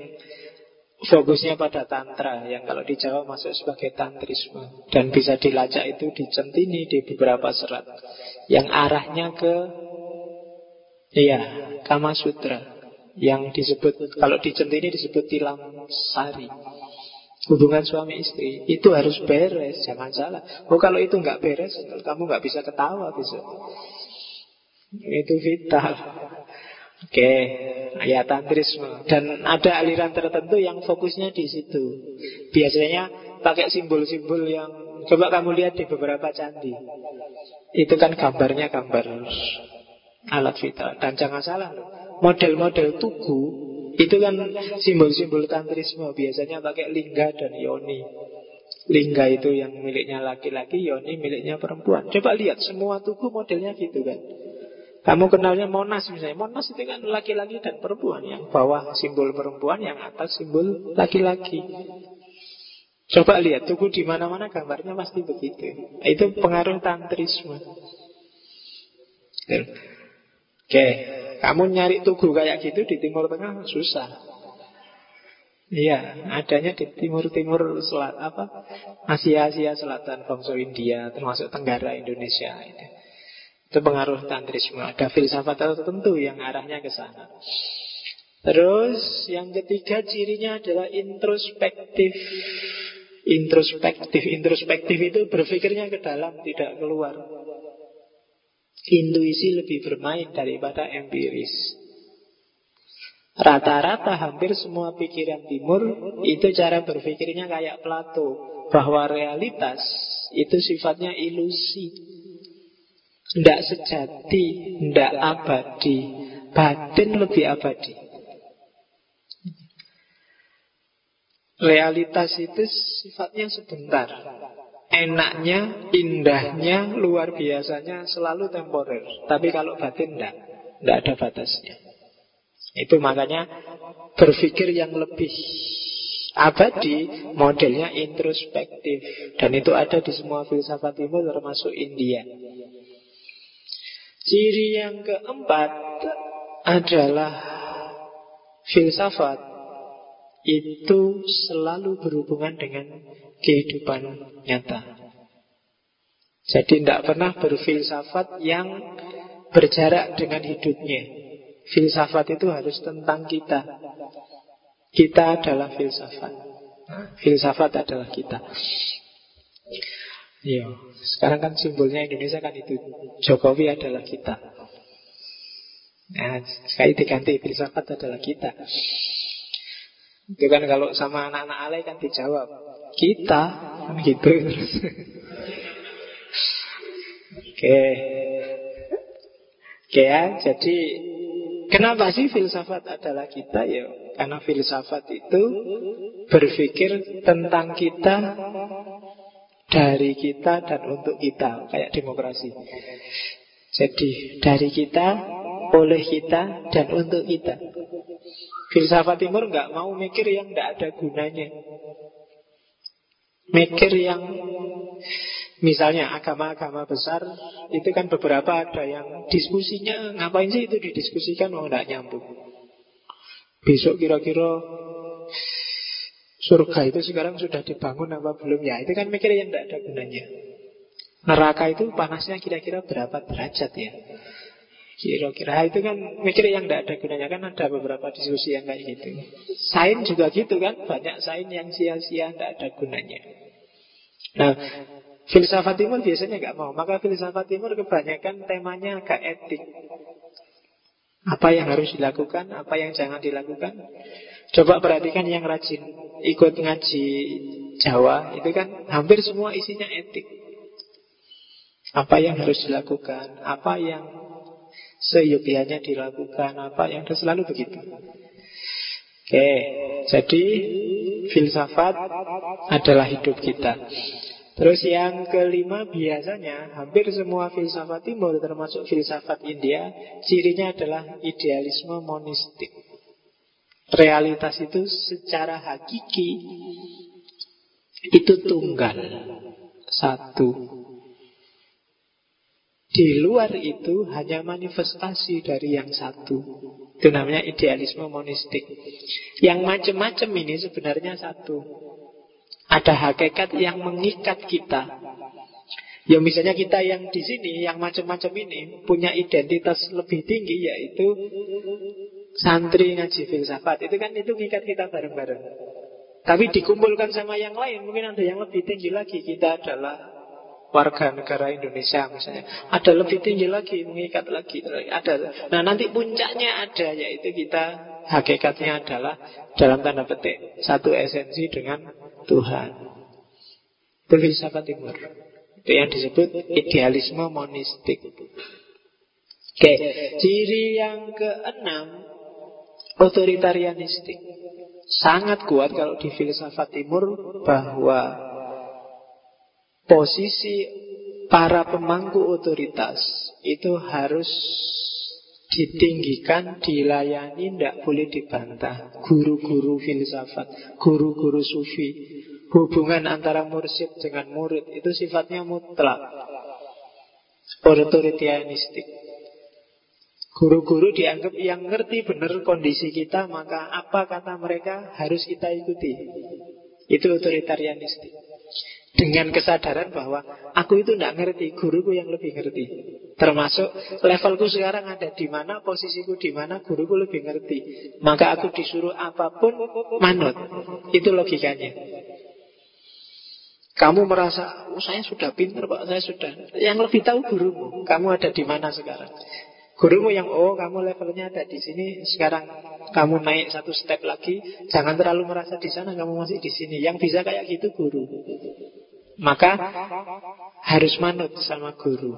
fokusnya pada tantra yang kalau di Jawa masuk sebagai tantrisme. Dan bisa dilacak itu di centini di beberapa serat. Yang arahnya ke iya Kama Sutra. Yang disebut kalau di centini disebut tilam sari Hubungan suami istri itu harus beres, jangan salah. Oh kalau itu nggak beres, kamu nggak bisa ketawa besok. Itu vital. Oke, ya tantrisme dan ada aliran tertentu yang fokusnya di situ. Biasanya pakai simbol-simbol yang coba kamu lihat di beberapa candi. Itu kan gambarnya gambar alat vital dan jangan salah model-model tugu itu kan simbol-simbol tantrisme. Biasanya pakai lingga dan yoni. Lingga itu yang miliknya laki-laki Yoni miliknya perempuan. Coba lihat semua tugu modelnya gitu kan. Kamu kenalnya Monas misalnya. Monas itu kan laki-laki dan perempuan. Yang bawah simbol perempuan Yang atas simbol laki-laki. Coba lihat tugu di mana-mana gambarnya pasti begitu. Itu pengaruh tantrisme. Oke, kamu nyari tugu kayak gitu di Timur Tengah susah. Iya, adanya di timur-timur selat apa Asia-Asia Selatan, bangsa India, termasuk Tenggara Indonesia itu. Itu pengaruh tantrisme. Ada filsafat tertentu yang arahnya ke sana. Terus yang ketiga cirinya adalah introspektif. Introspektif, introspektif itu berpikirnya ke dalam, tidak keluar. Intuisi lebih bermain daripada empiris. Rata-rata hampir semua pikiran timur itu cara berpikirnya kayak Plato. Bahwa realitas itu sifatnya ilusi. Tidak sejati, tidak abadi. Batin lebih abadi. Realitas itu sifatnya sebentar enaknya, indahnya, luar biasanya selalu temporer. Tapi kalau batin enggak, enggak ada batasnya. Itu makanya berpikir yang lebih abadi modelnya introspektif dan itu ada di semua filsafat timur termasuk India. Ciri yang keempat adalah filsafat itu selalu berhubungan dengan kehidupan nyata. Jadi tidak pernah berfilsafat yang berjarak dengan hidupnya. Filsafat itu harus tentang kita. Kita adalah filsafat. filsafat adalah kita. Iya, sekarang kan simbolnya Indonesia kan itu Jokowi adalah kita. Nah, sekali diganti filsafat adalah kita. Itu kan kalau sama anak-anak alay kan dijawab kita kan gitu. Oke. Oke ya, jadi kenapa sih filsafat adalah kita ya? Karena filsafat itu berpikir tentang kita dari kita dan untuk kita, kayak demokrasi. Jadi dari kita, oleh kita, dan untuk kita. Filsafat timur nggak mau mikir yang nggak ada gunanya. Mikir yang Misalnya agama-agama besar itu kan beberapa ada yang diskusinya ngapain sih itu didiskusikan mau nggak nyambung. Besok kira-kira surga itu sekarang sudah dibangun apa belum ya? Itu kan mikir yang tidak ada gunanya. Neraka itu panasnya kira-kira berapa derajat ya? Kira-kira itu kan mikir yang tidak ada gunanya kan ada beberapa diskusi yang kayak gitu. Sain juga gitu kan, banyak sain yang sia-sia tidak ada gunanya. Nah, filsafat timur biasanya nggak mau. Maka filsafat timur kebanyakan temanya agak etik. Apa yang harus dilakukan, apa yang jangan dilakukan. Coba perhatikan yang rajin ikut ngaji Jawa, itu kan hampir semua isinya etik. Apa yang harus dilakukan, apa yang seyogianya dilakukan, apa yang selalu begitu. Oke, jadi filsafat adalah hidup kita. Terus yang kelima biasanya hampir semua filsafat timur termasuk filsafat India cirinya adalah idealisme monistik. Realitas itu secara hakiki itu tunggal satu. Di luar itu hanya manifestasi dari yang satu. Itu namanya idealisme monistik. Yang macam-macam ini sebenarnya satu. Ada hakikat yang mengikat kita. Ya misalnya kita yang di sini, yang macam-macam ini punya identitas lebih tinggi yaitu santri ngaji filsafat. Itu kan itu mengikat kita bareng-bareng. Tapi dikumpulkan sama yang lain, mungkin ada yang lebih tinggi lagi. Kita adalah warga negara Indonesia misalnya. Ada lebih tinggi lagi, mengikat lagi. Ada. Nah nanti puncaknya ada, yaitu kita hakikatnya adalah dalam tanda petik satu esensi dengan Tuhan. Filsafat timur. Itu yang disebut idealisme monistik. Oke, ciri yang keenam otoritarianistik. Sangat kuat kalau di filsafat timur bahwa posisi para pemangku otoritas itu harus ditinggikan, dilayani, tidak boleh dibantah. Guru-guru filsafat, guru-guru sufi, hubungan antara mursyid dengan murid itu sifatnya mutlak. Otoritarianistik. Guru-guru dianggap yang ngerti benar kondisi kita, maka apa kata mereka harus kita ikuti. Itu otoritarianistik. Dengan kesadaran bahwa aku itu tidak ngerti, guruku yang lebih ngerti. Termasuk levelku sekarang ada di mana, posisiku di mana, guruku lebih ngerti. Maka aku disuruh apa pun manut. Itu logikanya. Kamu merasa, oh, saya sudah pintar pak, saya sudah. Yang lebih tahu gurumu, kamu ada di mana sekarang. Gurumu yang oh kamu levelnya ada di sini sekarang kamu naik satu step lagi jangan terlalu merasa di sana kamu masih di sini yang bisa kayak gitu guru maka harus manut sama guru.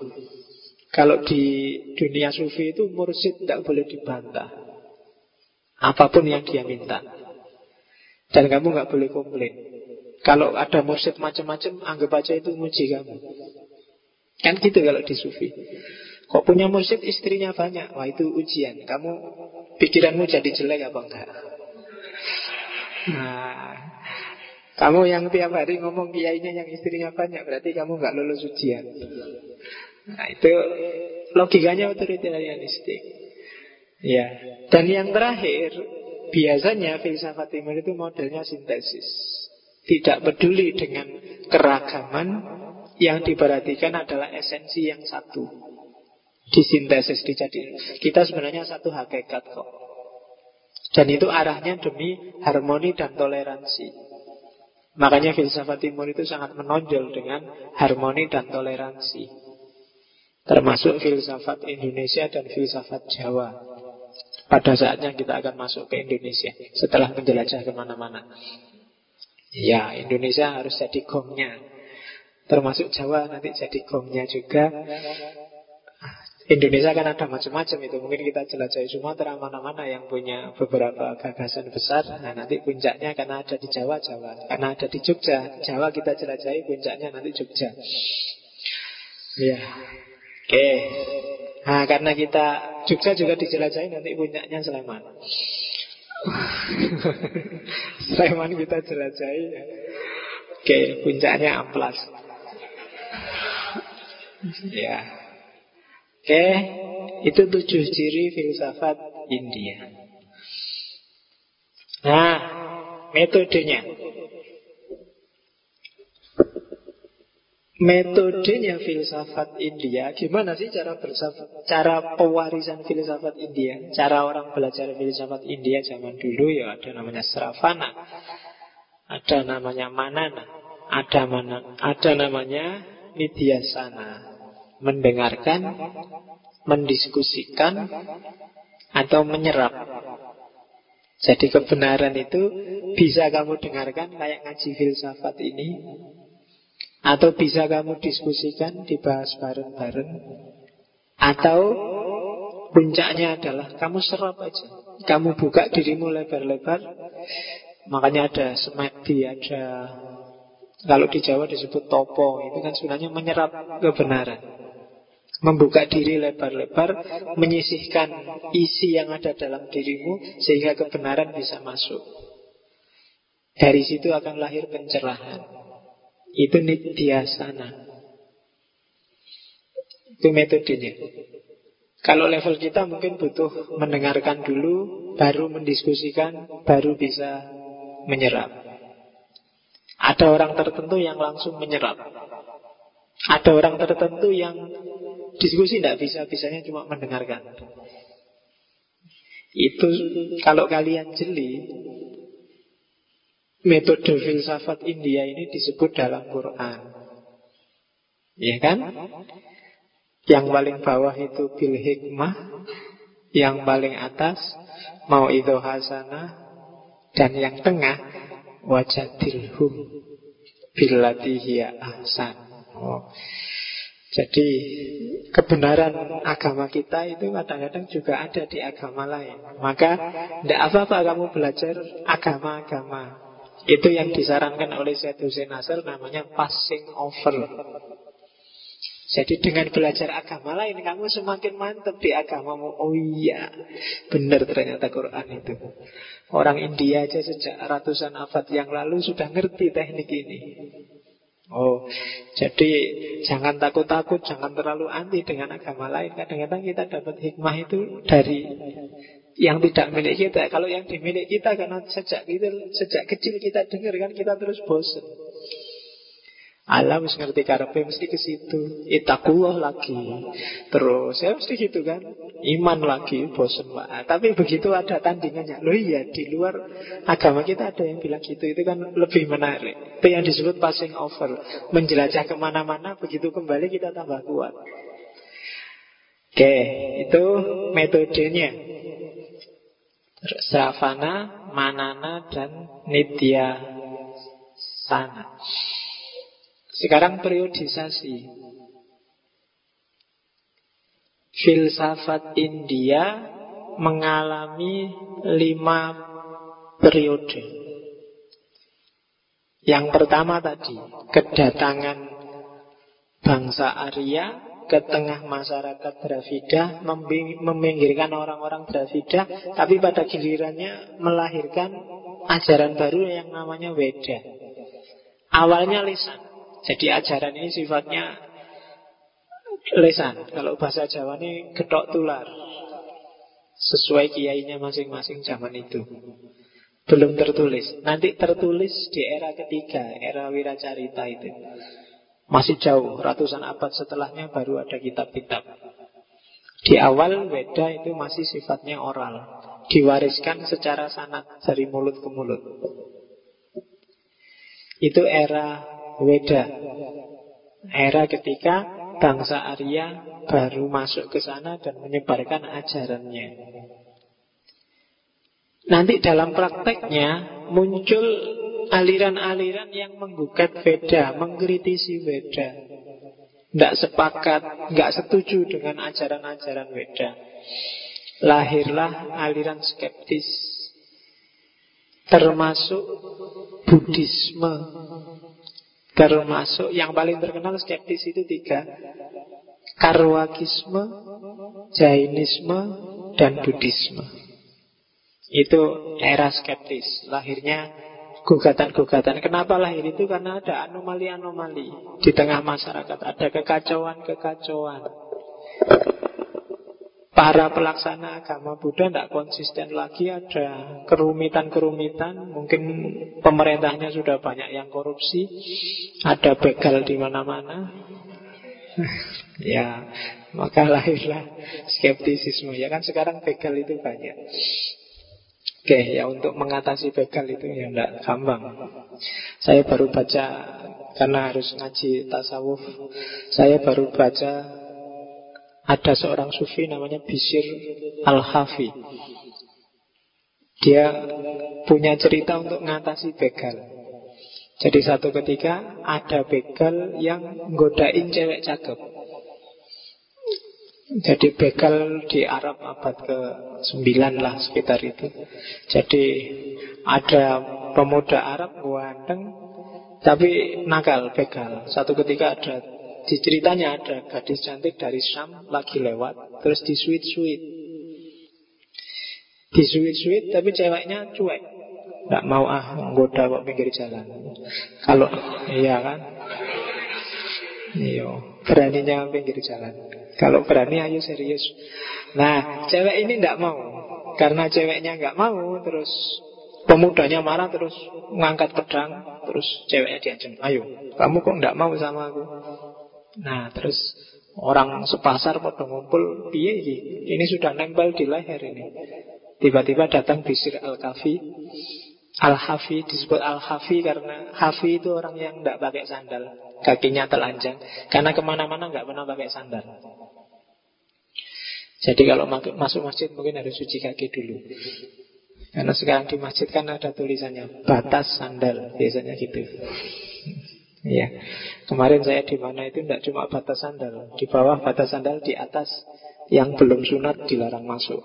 Kalau di dunia sufi itu mursyid tidak boleh dibantah. Apa pun yang dia minta. Dan kamu nggak boleh komplain. Kalau ada mursyid macam-macam, anggap aja itu muji kamu. Kan gitu kalau di sufi. Kok punya mursyid istrinya banyak? Wah itu ujian. Kamu pikiranmu jadi jelek apa enggak? Nah, kamu yang tiap hari ngomong kiainya yang istrinya banyak Berarti kamu nggak lulus ujian Nah itu logikanya otoritarianistik Ya Dan yang terakhir biasanya filsafat timur itu modelnya sintesis. Tidak peduli dengan keragaman yang diperhatikan adalah esensi yang satu. Disintesis dijadikan. Kita sebenarnya satu hakikat kok. Dan itu arahnya demi harmoni dan toleransi. Makanya filsafat timur itu sangat menonjol dengan harmoni dan toleransi. Termasuk filsafat Indonesia dan filsafat Jawa. Pada saatnya kita akan masuk ke Indonesia setelah menjelajah ke mana-mana. Ya, Indonesia harus jadi gongnya. Termasuk Jawa nanti jadi gongnya juga. Indonesia kan ada macam-macam itu. Mungkin kita jelajahi Sumatera mana-mana yang punya beberapa gagasan besar. Nah nanti puncaknya karena ada di Jawa, Jawa. Karena ada di Jogja, Jawa kita jelajahi puncaknya nanti Jogja. Ya Oke. Nah karena kita Jogja juga dijelajahi nanti puncaknya Sleman. [LAUGHS] Sleman kita jelajahi. Oke, puncaknya amplas. Ya Oke, itu tujuh ciri filsafat India. Nah, metodenya. Metodenya filsafat India gimana sih cara bersafat, cara pewarisan filsafat India? Cara orang belajar filsafat India zaman dulu ya ada namanya Sravana ada namanya Manana ada mana ada namanya Nidyasana mendengarkan mendiskusikan atau menyerap. Jadi kebenaran itu bisa kamu dengarkan kayak ngaji filsafat ini atau bisa kamu diskusikan, dibahas bareng-bareng Atau puncaknya adalah kamu serap aja. Kamu buka dirimu lebar-lebar. Makanya ada semedi, ada Kalau di Jawa disebut topo Itu kan sebenarnya menyerap kebenaran Membuka diri lebar-lebar Menyisihkan isi yang ada dalam dirimu Sehingga kebenaran bisa masuk Dari situ akan lahir pencerahan itu nityasana. Itu metodenya. Kalau level kita mungkin butuh mendengarkan dulu, baru mendiskusikan, baru bisa menyerap. Ada orang tertentu yang langsung menyerap. Ada orang tertentu yang diskusi tidak bisa, bisanya cuma mendengarkan. Itu kalau kalian jeli, Metode filsafat India ini disebut dalam Quran. Ya kan? Yang paling bawah itu bil hikmah, yang paling atas mau itu hasanah, dan yang tengah wajadilhum bilatihiya ahsan. Oh. Jadi kebenaran agama kita itu kadang-kadang juga ada di agama lain. Maka tidak apa-apa kamu belajar agama-agama. Itu yang disarankan oleh Syed Hussein Nasr namanya passing over. Jadi dengan belajar agama lain Kamu semakin mantap di agamamu Oh iya Benar ternyata Quran itu Orang India aja sejak ratusan abad yang lalu Sudah ngerti teknik ini Oh, jadi jangan takut-takut, jangan terlalu anti dengan agama lain. Kadang-kadang kita dapat hikmah itu dari yang tidak milik kita. Kalau yang dimiliki kita karena sejak kita sejak kecil kita dengar kan kita terus bosan. Allah mesti ngerti karepe mesti ke situ. Itakullah lagi. Terus ya mesti gitu kan. Iman lagi bosen Pak. Tapi begitu ada tandingannya. Loh iya di luar agama kita ada yang bilang gitu. Itu kan lebih menarik. Itu yang disebut passing over. Menjelajah ke mana-mana begitu kembali kita tambah kuat. Oke, itu metodenya. Sravana, Manana, dan Nidya Sana. Sekarang periodisasi. Filsafat India mengalami lima periode. Yang pertama tadi, kedatangan bangsa Arya ke tengah masyarakat Dravida, meminggirkan orang-orang Dravida, tapi pada gilirannya melahirkan ajaran baru yang namanya Weda. Awalnya lisan, jadi ajaran ini sifatnya lesan. Kalau bahasa Jawa ini getok tular. Sesuai kiainya masing-masing zaman itu. Belum tertulis. Nanti tertulis di era ketiga Era Wiracarita itu. Masih jauh Ratusan abad setelahnya baru ada kitab-kitab. Di awal Weda itu masih sifatnya oral. Diwariskan secara sanat Dari mulut ke mulut. Itu era Weda Era ketika bangsa Arya baru masuk ke sana dan menyebarkan ajarannya. Nanti dalam prakteknya muncul aliran-aliran yang menggugat Veda, mengkritisi Veda. Tidak sepakat, nggak setuju dengan ajaran-ajaran Veda. Lahirlah aliran skeptis termasuk Termasuk yang paling terkenal skeptis itu tiga. Karwakisme, Jainisme, dan Buddhisme. Itu era skeptis. Lahirnya gugatan-gugatan. Kenapa lahir itu? Karena ada anomali-anomali Di tengah masyarakat. Ada kekacauan-kekacauan para pelaksana agama Buddha tidak konsisten lagi ada kerumitan-kerumitan mungkin pemerintahnya sudah banyak yang korupsi ada begal di mana-mana [LAUGHS] ya maka lahirlah skeptisisme ya kan sekarang begal itu banyak Oke, ya untuk mengatasi begal itu ya tidak gampang. Saya baru baca karena harus ngaji tasawuf. Saya baru baca ada seorang sufi namanya Bisir Al-Hafi Dia punya cerita untuk mengatasi begal. Jadi satu ketika ada begal yang godain cewek cakep. Jadi begal di Arab abad ke-9 lah sekitar itu. Jadi ada pemuda Arab ganteng Tapi nakal begal. Satu ketika ada di ceritanya ada gadis cantik dari Syam lagi lewat, terus di sweet-sweet. Di sweet-sweet, tapi ceweknya cuek. Tidak mau ah, menggoda kok pinggir jalan. Kalau, iya kan? Iya, beraninya pinggir jalan. Kalau berani ayo serius. Nah, cewek ini tidak mau. Karena ceweknya nggak mau, terus pemudanya marah terus ngangkat pedang, terus ceweknya diancam, ayo, kamu kok nggak mau sama aku? Nah terus orang sepasar pada ngumpul piye ini? Ini sudah nempel di leher ini. Tiba-tiba datang Bisir Al-Kafi. Al-Hafi disebut Al-Hafi karena Hafi itu orang yang tidak pakai sandal Kakinya telanjang. Karena ke mana-mana nggak pernah pakai sandal. Jadi kalau masuk masjid mungkin harus cuci kaki dulu. Karena sekarang di masjid kan ada tulisannya Batas sandal Biasanya gitu Ya, kemarin saya di mana itu tidak cuma batas sandal, di bawah batas sandal, di atas yang belum sunat dilarang masuk.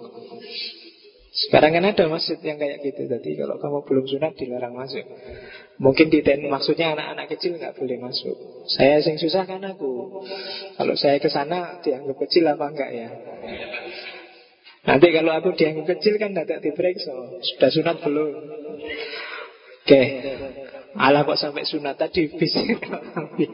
Sekarang kan ada masjid yang kayak gitu. Jadi kalau kamu belum sunat dilarang masuk. Mungkin di ten maksudnya anak-anak kecil nggak boleh masuk. Saya sing susah kan aku. Kalau saya ke sana dianggap kecil apa enggak ya? Nanti kalau aku dianggap kecil kan tidak diperiksa. Sudah sunat belum? Oke. Allah kok sampai sunat? Tadi Bisir Al-Kafi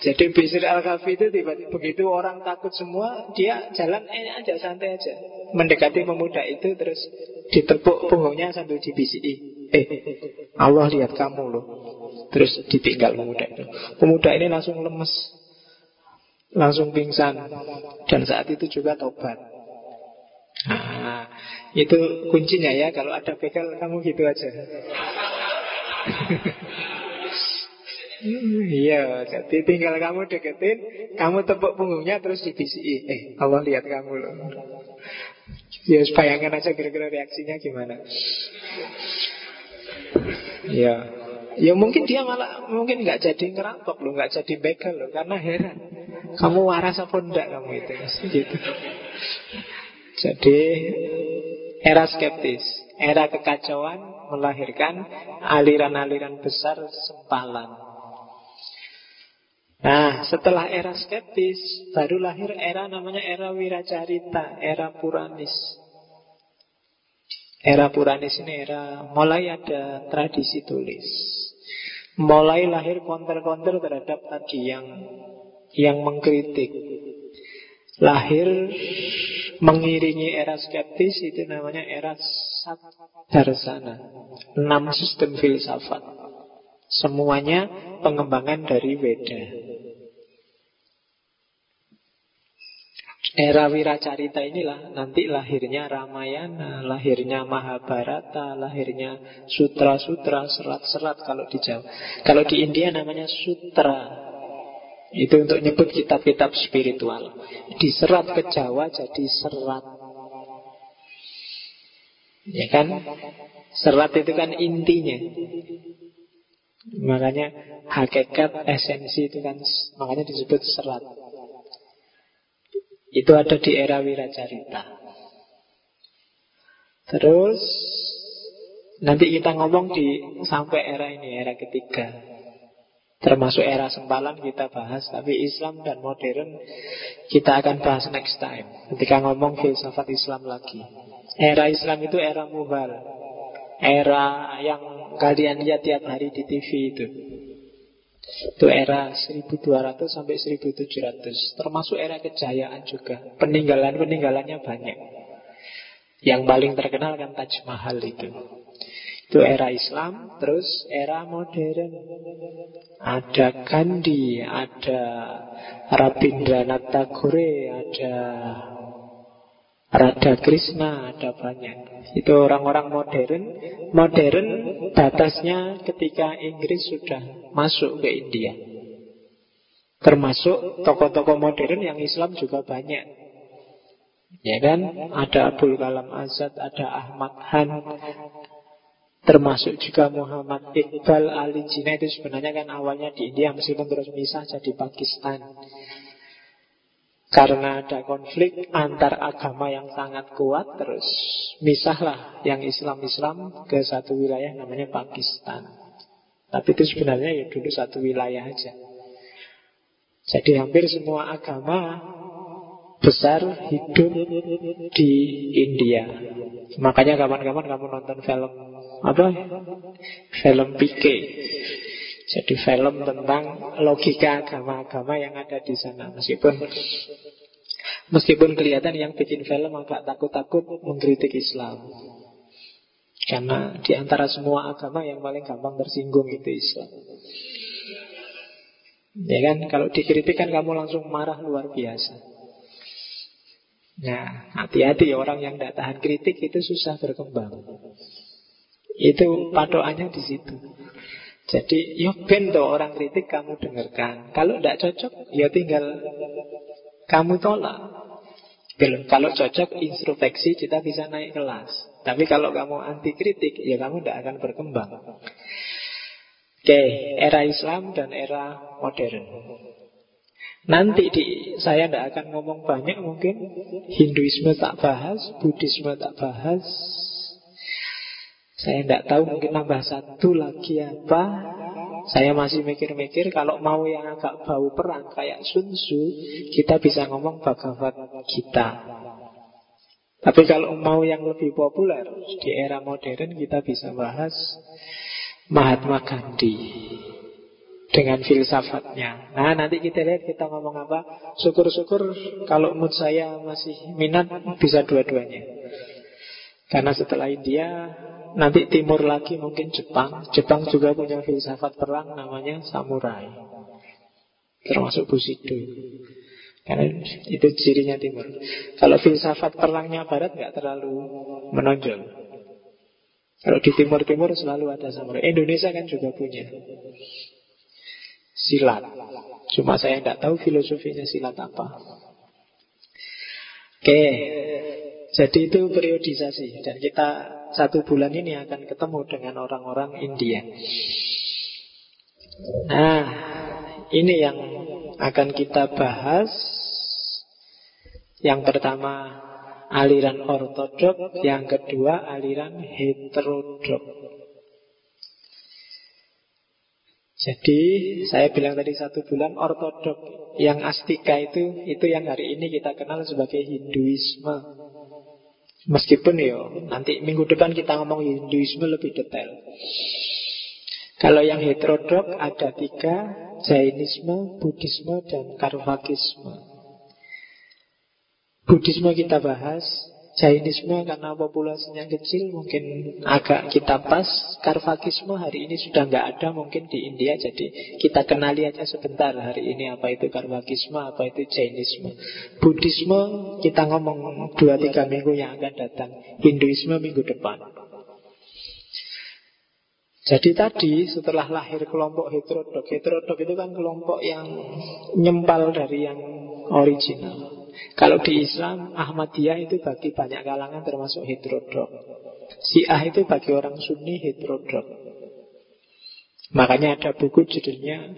Jadi Bisir Al-Kafi itu tiba-tiba Begitu orang takut semua Dia jalan eh, aja santai aja. Mendekati pemuda itu terus Ditepuk punggungnya sambil dibisiki. Eh Allah lihat kamu loh. Terus ditinggal pemuda itu. Pemuda ini langsung lemes. Langsung pingsan. Dan saat itu juga tobat. Nah, itu kuncinya ya. Kalau ada begal kamu gitu aja Iya, jadi tinggal kamu deketin, kamu tepuk punggungnya terus dibisiki. Eh, Allah lihat kamu loh. Ya, bayangkan aja kira-kira reaksinya gimana. Ya, ya mungkin dia malah mungkin nggak jadi ngerampok loh, nggak jadi begal loh, karena heran. Kamu waras apa enggak kamu itu? Gitu. Jadi era skeptis, era kekacauan, melahirkan aliran-aliran besar sempalan. Nah, setelah era skeptis, baru lahir era namanya era wiracarita, era puranis. Era puranis ini era mulai ada tradisi tulis. Mulai lahir konter-konter terhadap tadi yang yang mengkritik. Lahir mengiringi era skeptis itu namanya era Darsana. Enam sistem filsafat. Semuanya pengembangan dari Weda. Era Wiracarita inilah nanti lahirnya Ramayana, lahirnya Mahabharata, lahirnya sutra-sutra, serat-serat kalau di Jawa. Kalau di India namanya sutra. Itu untuk nyebut kitab-kitab spiritual. Diserat ke Jawa jadi serat. Ya kan? Serat itu kan intinya. Makanya hakikat esensi itu kan makanya disebut serat. Itu ada di era Wiracarita. Terus nanti kita ngomong di sampai era ini, era ketiga. Termasuk era sempalan kita bahas, tapi Islam dan modern kita akan bahas next time. Ketika ngomong filsafat Islam lagi. Era Islam itu era muhal. Era yang kalian lihat tiap hari di TV itu. Itu era 1200 sampai 1700 Termasuk era kejayaan juga. Peninggalan-peninggalannya banyak. Yang paling terkenal kan Taj Mahal itu. Itu era Islam Terus era modern. Ada Gandhi Ada Rabindranath Tagore Ada Radha Krishna ada banyak. Itu orang-orang modern. Modern batasnya ketika Inggris sudah masuk ke India. Termasuk tokoh-tokoh modern yang Islam juga banyak. Ya kan? Ada Abdul Kalam Azad Ada Ahmad Han Termasuk juga Muhammad Iqbal Ali Jina Itu sebenarnya kan awalnya di India Meskipun terus misah jadi Pakistan karena ada konflik antar agama yang sangat kuat Terus misahlah yang Islam-Islam ke satu wilayah namanya Pakistan. Tapi itu sebenarnya ya dulu satu wilayah aja. Jadi hampir semua agama besar hidup di India. Makanya kapan-kapan kamu nonton film apa? Film Pique jadi film tentang logika agama-agama yang ada di sana. Meskipun Meskipun kelihatan yang bikin film agak takut-takut mengkritik Islam. Karena di antara semua agama yang paling gampang tersinggung itu Islam. Ya kan, kalau dikritik kan kamu langsung marah luar biasa. Nah, hati-hati orang yang tidak tahan kritik itu susah berkembang. Itu patokannya di situ jadi ya bento orang kritik kamu dengarkan. Kalau tidak cocok ya tinggal kamu tolak. Belum. Kalau cocok introspeksi kita bisa naik kelas. Tapi kalau kamu anti kritik ya kamu tidak akan berkembang. Oke, era Islam dan era modern. Nanti di saya tidak akan ngomong banyak mungkin Hinduisme tak bahas, Buddhisme tak bahas, saya tidak tahu mungkin nambah satu lagi apa Saya masih mikir-mikir Kalau mau yang agak bau perang Kayak Sun Tzu Kita bisa ngomong Bhagavad kita Tapi kalau mau yang lebih populer Di era modern kita bisa bahas Mahatma Gandhi dengan filsafatnya. Nah, nanti kita lihat kita ngomong apa. Syukur-syukur kalau mood saya masih minat bisa dua-duanya. Karena setelah India Nanti timur lagi mungkin Jepang. Jepang juga punya filsafat perang namanya samurai. Termasuk Bushido. Karena itu cirinya timur. Kalau filsafat perangnya barat nggak terlalu menonjol. Kalau di timur-timur selalu ada samurai. Indonesia kan juga punya. Silat. Cuma saya tidak tahu filosofinya silat apa. Oke. Jadi itu periodisasi. Dan kita satu bulan ini akan ketemu dengan orang-orang India. Nah Ini yang akan kita bahas. Yang pertama aliran ortodok. Yang kedua aliran heterodok. Jadi saya bilang tadi satu bulan ortodok. Yang astika itu Itu yang hari ini kita kenal sebagai Hinduisme Meskipun ya nanti minggu depan kita ngomong Hinduisme lebih detail. Kalau yang heterodok ada tiga, Jainisme, Buddhisme, dan Karvakisme. Buddhisme kita bahas Jainisme karena populasinya kecil mungkin agak kita pas. Karvakisme hari ini sudah nggak ada mungkin di India Jadi kita kenali aja sebentar hari ini apa itu Karvakisme, apa itu Jainisme. Buddhisme kita ngomong 2-3 minggu yang akan datang. Hinduisme minggu depan. Jadi tadi setelah lahir kelompok heterodok Heterodok itu kan kelompok yang nyempal dari yang original kalau di Islam Ahmadiyah itu bagi banyak kalangan termasuk heterodok. Syiah itu bagi orang Sunni heterodok. Makanya ada buku judulnya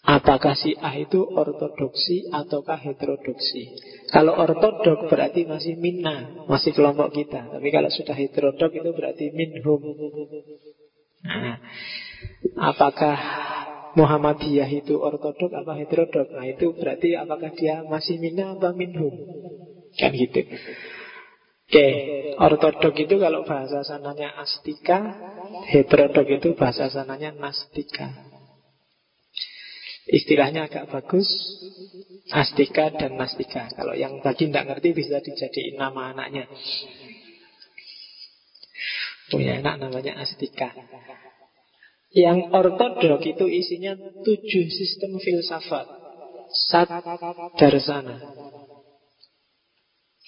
Apakah Syiah itu ortodoksi ataukah heterodoksi? Kalau ortodok berarti masih minna, masih kelompok kita. Tapi kalau sudah heterodok itu berarti minhum. Nah, apakah Muhammadiyah itu ortodok apa heterodok? Nah itu berarti apakah dia masih mina apa minhum? Kan gitu. Oke, ortodok itu kalau bahasa sananya astika Heterodok itu bahasa sananya nastika. Istilahnya agak bagus Astika dan nastika. Kalau yang tadi tidak ngerti bisa dijadiin nama anaknya. Punya anak namanya Astika yang ortodok itu isinya tujuh sistem filsafat. Sat darsana.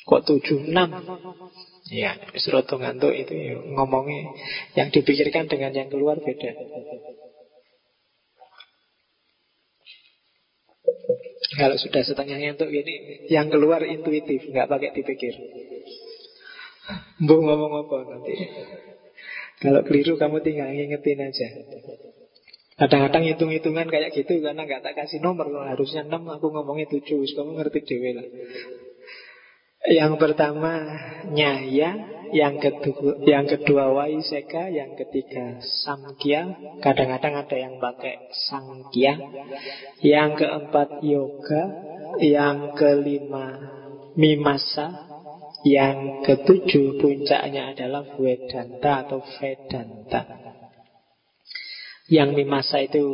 Kok tujuh? Enam. Ya, seroto ngantuk itu ya, ngomongnya yang dipikirkan dengan yang keluar beda. Kalau sudah setengah ngantuk ini, yang keluar intuitif, nggak pakai dipikir. Bu ngomong apa nanti? Kalau keliru kamu tinggal ngingetin aja. Kadang-kadang hitung-hitungan kayak gitu karena nggak tak kasih nomor harusnya 6 aku ngomongnya 7 kamu ngerti dewe lah. Yang pertama nyaya, yang kedua yang kedua waiseka, yang ketiga samkya. Kadang-kadang ada yang pakai sangkya. Yang keempat yoga, yang kelima mimasa, yang ketujuh puncaknya adalah Vedanta atau Vedanta. Yang Mimasa itu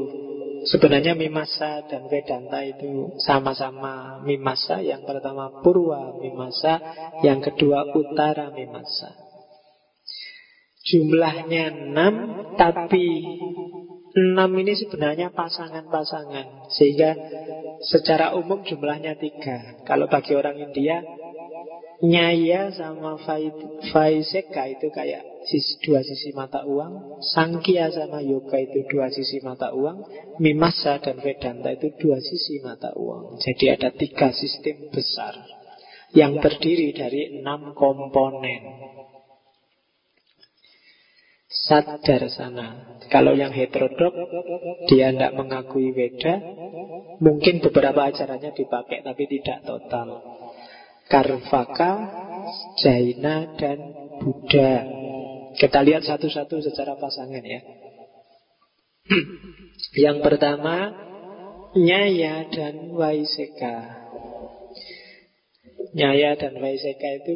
Sebenarnya Mimasa dan Vedanta itu sama-sama Mimasa. Yang pertama Purwa Mimasa Yang kedua Utara Mimasa. Jumlahnya enam Tapi enam ini sebenarnya pasangan-pasangan. Sehingga secara umum jumlahnya tiga. Kalau bagi orang India Nyaya sama Faiseka itu kayak sisi, dua sisi mata uang. Sangkia sama Yoga itu dua sisi mata uang. Mimasa dan Vedanta itu dua sisi mata uang. Jadi ada tiga sistem besar Yang terdiri dari enam komponen. Sadar sana Kalau yang heterodok Dia tidak mengakui Weda Mungkin beberapa ajarannya dipakai Tapi tidak total Karvaka, Jaina, dan Buddha. Kita lihat satu-satu secara pasangan ya. [CLEARS THROAT] Yang pertama, Nyaya dan Waiseka. Nyaya dan Waiseka itu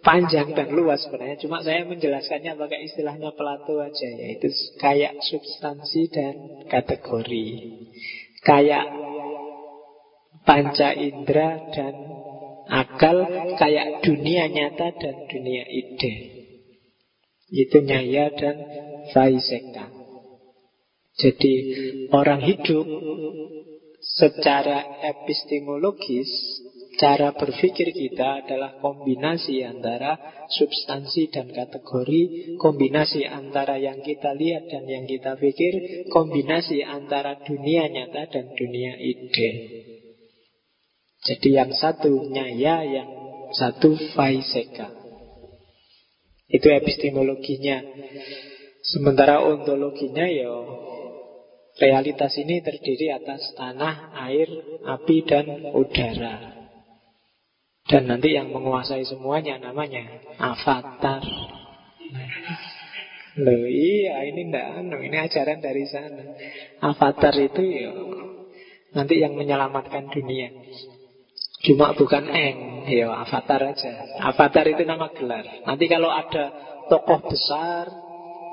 panjang dan luas sebenarnya. Cuma saya menjelaskannya pakai istilahnya Plato aja, yaitu kayak substansi dan kategori. Kayak panca indera dan akal kayak dunia nyata dan dunia ide. Itu nyaya dan faiseka. Jadi orang hidup secara epistemologis Cara berpikir kita adalah kombinasi antara substansi dan kategori, kombinasi antara yang kita lihat dan yang kita pikir, kombinasi antara dunia nyata dan dunia ide. Jadi yang satu nyaya, yang satu faiseka. Itu epistemologinya. Sementara ontologinya ya realitas ini terdiri atas tanah, air, api, dan udara. Dan nanti yang menguasai semuanya namanya avatar. Loh iya ini ndak anu, ini ajaran dari sana. Avatar itu ya nanti yang menyelamatkan dunia. Cuma bukan eng, ya avatar aja. Avatar itu nama gelar. Nanti kalau ada tokoh besar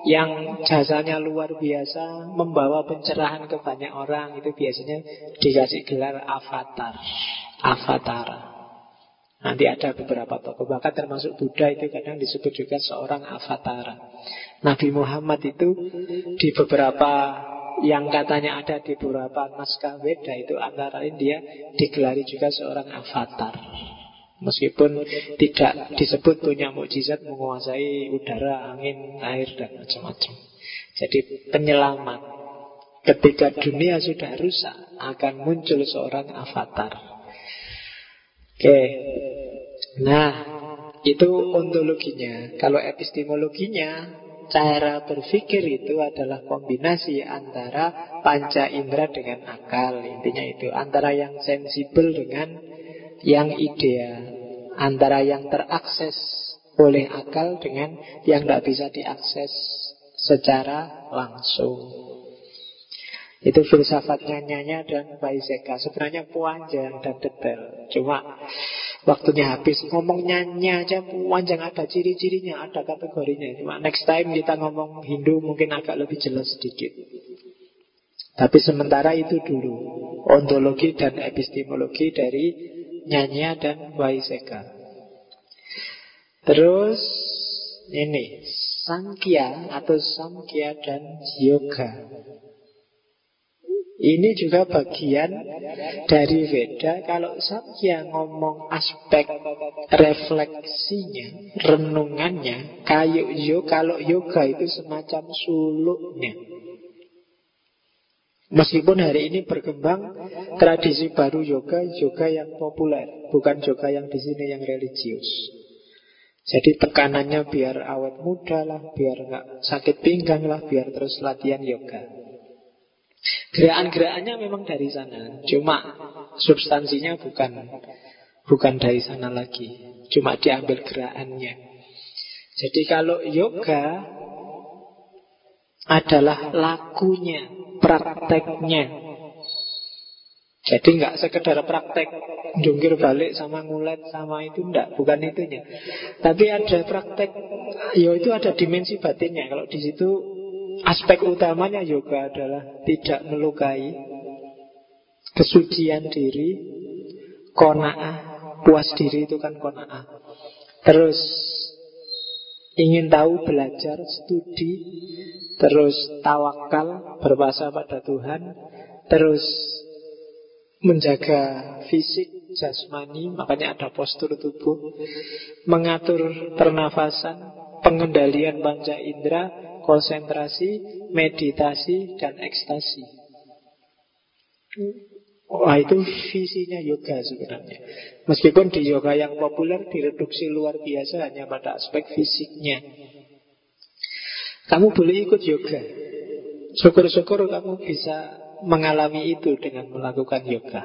yang jasanya luar biasa, membawa pencerahan ke banyak orang, itu biasanya dikasih gelar avatar. Avatar. Nanti ada beberapa tokoh Bahkan termasuk Buddha itu kadang disebut juga seorang avatar Nabi Muhammad itu di beberapa yang katanya ada di beberapa naskah Weda itu antara lain dia digelari juga seorang avatar. Meskipun tidak disebut punya mukjizat menguasai udara, angin, air dan macam-macam. Jadi penyelamat. Ketika dunia sudah rusak akan muncul seorang avatar. Oke. Nah, itu ontologinya. Kalau epistemologinya Cara berpikir itu adalah kombinasi antara panca indera dengan akal. Intinya itu Antara yang sensibel dengan yang ideal. Antara yang terakses oleh akal dengan yang tidak bisa diakses secara langsung. Itu filsafatnya Nyanya dan Baiseka Sebenarnya panjang dan detail. Cuma waktunya habis Ngomong Nyanya aja panjang Ada ciri-cirinya, ada kategorinya. Cuma next time kita ngomong Hindu Mungkin agak lebih jelas sedikit. Tapi sementara itu dulu Ontologi dan epistemologi dari Nyanya dan Baiseka Terus Ini Sangkya atau Samkhya dan Yoga ini juga bagian dari Veda Kalau Samkhya ngomong aspek refleksinya Renungannya Kayu yo, Kalau yoga itu semacam suluknya Meskipun hari ini berkembang tradisi baru yoga, yoga yang populer, bukan yoga yang di sini yang religius. Jadi tekanannya biar awet muda lah, biar nggak sakit pinggang lah, biar terus latihan yoga. Gerakan-gerakannya memang dari sana, cuma substansinya bukan bukan dari sana lagi, cuma diambil gerakannya. Jadi kalau yoga adalah lakunya, prakteknya. Jadi nggak sekedar praktek jungkir balik sama ngulet sama itu enggak, bukan itunya. Tapi ada praktek, ya itu ada dimensi batinnya. Kalau di situ Aspek utamanya yoga adalah tidak melukai Kesucian diri. Kona'ah Puas diri itu kan kona'ah. Terus Ingin tahu, belajar, studi. Terus tawakal Berpuasa pada Tuhan. Terus Menjaga fisik, jasmani Makanya ada postur tubuh. Mengatur pernafasan Pengendalian panca indera konsentrasi, meditasi, dan ekstasi. Wah itu visinya yoga sebenarnya. Meskipun di yoga yang populer direduksi luar biasa hanya pada aspek fisiknya. Kamu boleh ikut yoga. Syukur-syukur kamu bisa mengalami itu dengan melakukan yoga.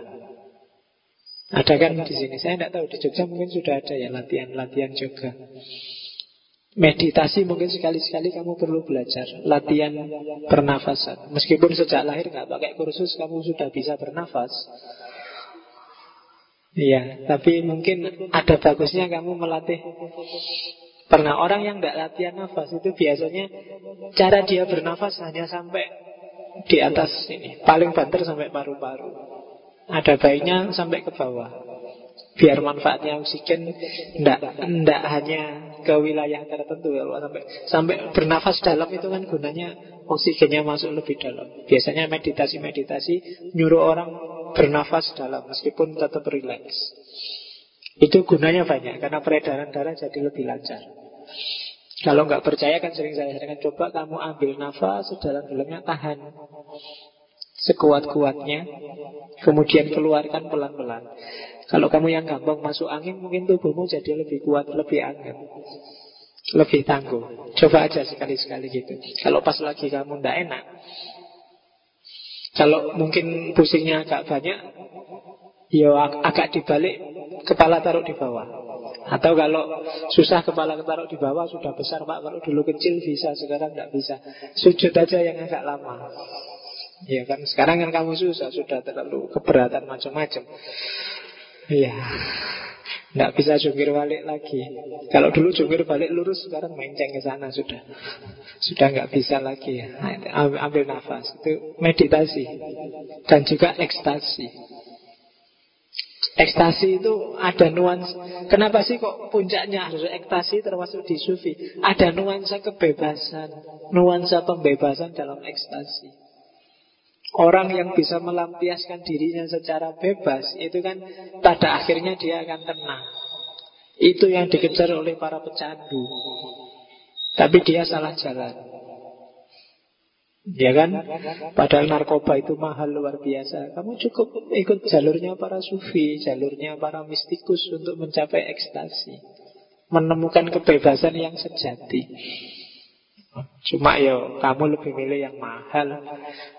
Ada kan di sini? Saya tidak tahu di Jogja mungkin sudah ada ya latihan-latihan yoga Meditasi mungkin sekali-sekali kamu perlu belajar Latihan pernafasan. Meskipun sejak lahir nggak pakai kursus Kamu sudah bisa bernafas. Iya, tapi mungkin ada bagusnya kamu melatih. Pernah orang yang tidak latihan nafas itu biasanya Cara dia bernafas hanya sampai di atas ini Paling banter sampai paru-paru. Ada baiknya sampai ke bawah. Biar manfaatnya oksigen tidak hanya ke wilayah tertentu ya sampai sampai bernafas dalam itu kan gunanya oksigennya masuk lebih dalam. Biasanya meditasi-meditasi nyuruh orang bernafas dalam meskipun tetap rileks. Itu gunanya banyak karena peredaran darah jadi lebih lancar. Kalau nggak percaya kan sering saya sarankan coba kamu ambil nafas sedalam-dalamnya tahan sekuat-kuatnya kemudian keluarkan pelan-pelan. Kalau kamu yang gampang masuk angin, mungkin tubuhmu jadi lebih kuat, lebih angin. Lebih tangguh. Coba aja sekali-sekali gitu. Kalau pas lagi kamu ndak enak, kalau mungkin pusingnya agak banyak, ya agak dibalik, kepala taruh di bawah. Atau kalau susah kepala taruh di bawah sudah besar pak Kalau dulu kecil bisa Sekarang tidak bisa Sujud aja yang agak lama Ya kan sekarang kan kamu susah Sudah terlalu keberatan macam-macam Iya. Tidak bisa jungkir balik lagi. Kalau dulu jungkir balik lurus, sekarang menceng ke sana sudah. Sudah nggak bisa lagi. Ambil nafas. Itu meditasi. Dan juga ekstasi. Ekstasi itu ada nuansa. Kenapa sih kok puncaknya harus ekstasi termasuk di sufi? Ada nuansa kebebasan, nuansa pembebasan dalam ekstasi. Orang yang bisa melampiaskan dirinya secara bebas itu kan pada akhirnya dia akan tenang. Itu yang dikejar oleh para pecandu. Tapi dia salah jalan. Ya kan? Padahal narkoba itu mahal luar biasa. Kamu cukup ikut jalurnya para sufi, jalurnya para mistikus untuk mencapai ekstasi. Menemukan kebebasan yang sejati. Cuma ya kamu lebih milih yang mahal.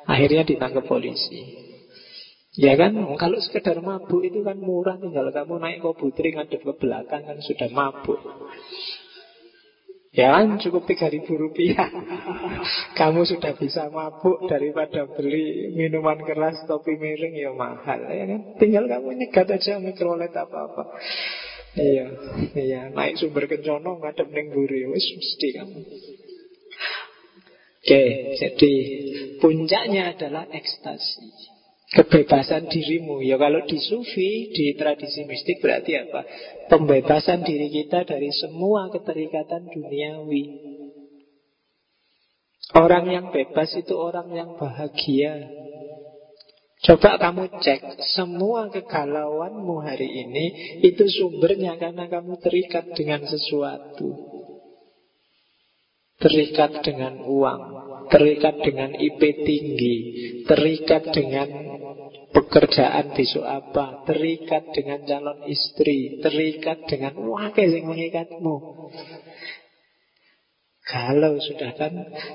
Akhirnya ditangkap polisi. Ya kan, kalau sekedar mabuk itu kan murah. Tinggal kamu naik ke putri ngadep ke belakang kan sudah mabuk. Ya kan cukup 3000 rupiah [LAUGHS] Kamu sudah bisa mabuk Daripada beli minuman keras Topi miring ya mahal ya kan? Tinggal kamu nyegat aja mikrolet apa-apa. Iya Iya. Naik sumber kencono ngadep neng buri Wis mesti kamu Oke jadi Puncaknya adalah ekstasi kebebasan dirimu. Ya kalau di sufi, di tradisi mistik berarti apa? Pembebasan diri kita dari semua keterikatan duniawi. Orang yang bebas itu orang yang bahagia. Coba kamu cek semua kegalauanmu hari ini itu sumbernya karena kamu terikat dengan sesuatu. Terikat dengan uang, terikat dengan IP tinggi, terikat dengan pekerjaan besok apa, terikat dengan calon istri, terikat dengan wakil yang mengikatmu. Kalau sudah kan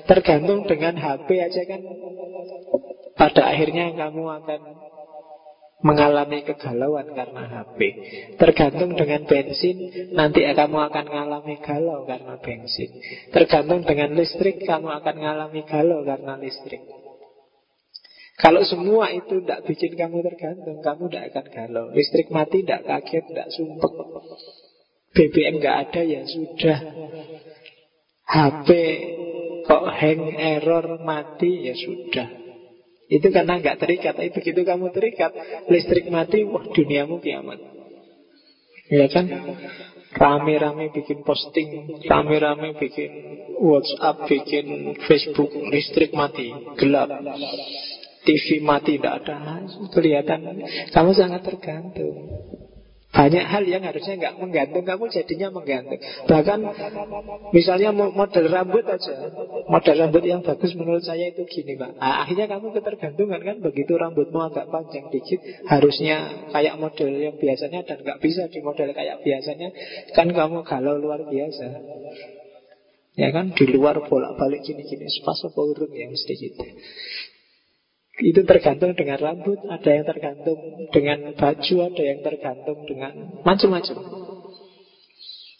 tergantung dengan HP aja kan pada akhirnya kamu akan mengalami kegalauan karena HP. Tergantung dengan bensin, nanti kamu akan mengalami galau karena bensin. Tergantung dengan listrik, kamu akan mengalami galau karena listrik. Kalau semua itu tidak bikin kamu tergantung, kamu tidak akan galau. Listrik mati tidak kaget, tidak sumpek. BBM nggak ada ya sudah. HP kok hang error mati ya sudah. Itu karena nggak terikat. Tapi begitu kamu terikat, listrik mati, wah duniamu kiamat. Ya kan? Rame-rame bikin posting, rame-rame bikin WhatsApp, bikin Facebook, listrik mati, gelap. TV mati, tidak ada. Kelihatan kamu sangat tergantung. Banyak hal yang harusnya nggak menggantung Kamu jadinya menggantung Bahkan misalnya model rambut aja. Model rambut yang bagus menurut saya itu gini Pak. Nah, Akhirnya kamu ketergantungan kan? Begitu rambutmu agak panjang dikit Harusnya kayak model yang biasanya Dan nggak bisa di model kayak biasanya. Kan kamu galau luar biasa. Ya kan? Di luar bolak-balik gini-gini. Sepas apa urung ya mesti gitu itu tergantung dengan rambut, ada yang tergantung dengan baju, ada yang tergantung dengan macam-macam.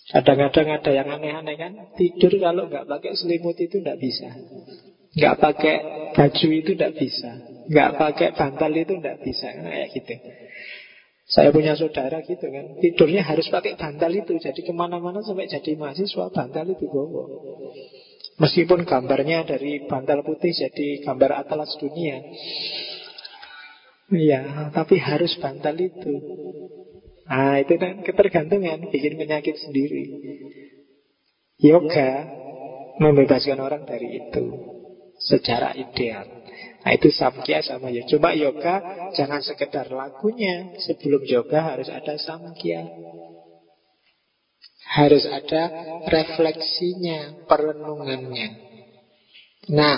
Kadang-kadang ada yang aneh-aneh kan Tidur kalau nggak pakai selimut itu nggak bisa. Nggak pakai baju itu nggak bisa. Nggak pakai bantal itu nggak bisa Kayak gitu. Saya punya saudara gitu kan Tidurnya harus pakai bantal itu. Jadi ke mana-mana sampai jadi mahasiswa Bantal itu bawa Meskipun gambarnya dari bantal putih jadi gambar atlas dunia. Iya, tapi harus bantal itu. Nah, itu kan ketergantungan, bikin penyakit sendiri. Yoga membebaskan orang dari itu secara ideal. Nah itu samkya sama ya. Coba yoga jangan sekedar lagunya. Sebelum yoga harus ada samkya. Harus ada refleksinya, perenungannya. Nah,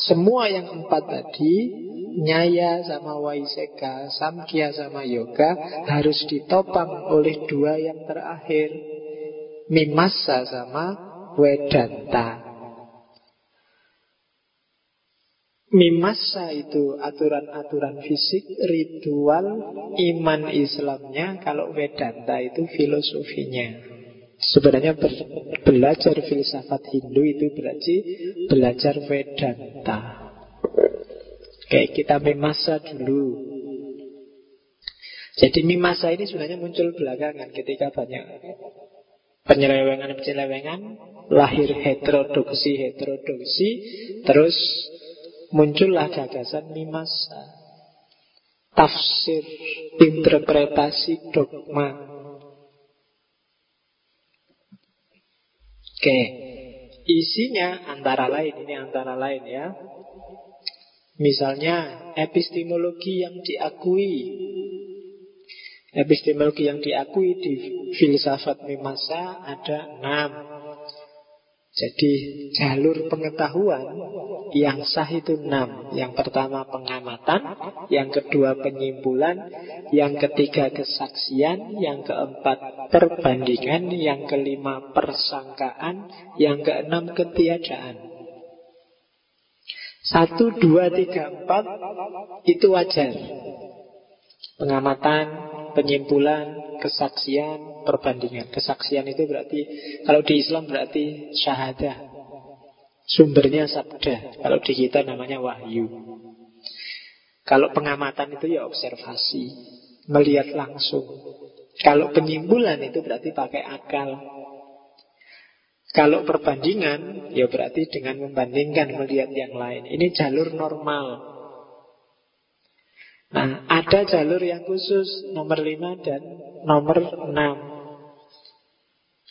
semua yang empat tadi, Nyaya sama Waiseka, Samkhya sama Yoga, harus ditopang oleh dua yang terakhir. Mimasa sama Wedanta. Mimasa itu aturan-aturan fisik, ritual, iman Islamnya. Kalau Vedanta itu filosofinya. Sebenarnya ber, belajar filsafat Hindu itu berarti belajar Vedanta. Kayak kita mimasa dulu. Jadi mimasa ini sebenarnya muncul belakangan ketika banyak penyelewengan-penyelewengan, lahir heterodoksi-heterodoksi, terus muncullah gagasan mimasa. tafsir, interpretasi dogma. Oke, isinya antara lain, ini antara lain ya. Misalnya epistemologi yang diakui. Epistemologi yang diakui di filsafat Mimasa ada enam jadi jalur pengetahuan yang sah itu enam. Yang pertama pengamatan, yang kedua penyimpulan, yang ketiga kesaksian, yang keempat perbandingan, yang kelima persangkaan, yang keenam ketiadaan. Satu, dua, tiga, empat itu wajar. Pengamatan, penyimpulan, kesaksian, perbandingan. Kesaksian itu berarti kalau di Islam berarti syahadah. Sumbernya sabda. Kalau di kita namanya wahyu. Kalau pengamatan itu ya observasi, melihat langsung. Kalau penyimpulan itu berarti pakai akal. Kalau perbandingan, ya berarti dengan membandingkan melihat yang lain. Ini jalur normal. Nah, ada jalur yang khusus nomor 5 dan nomor 6.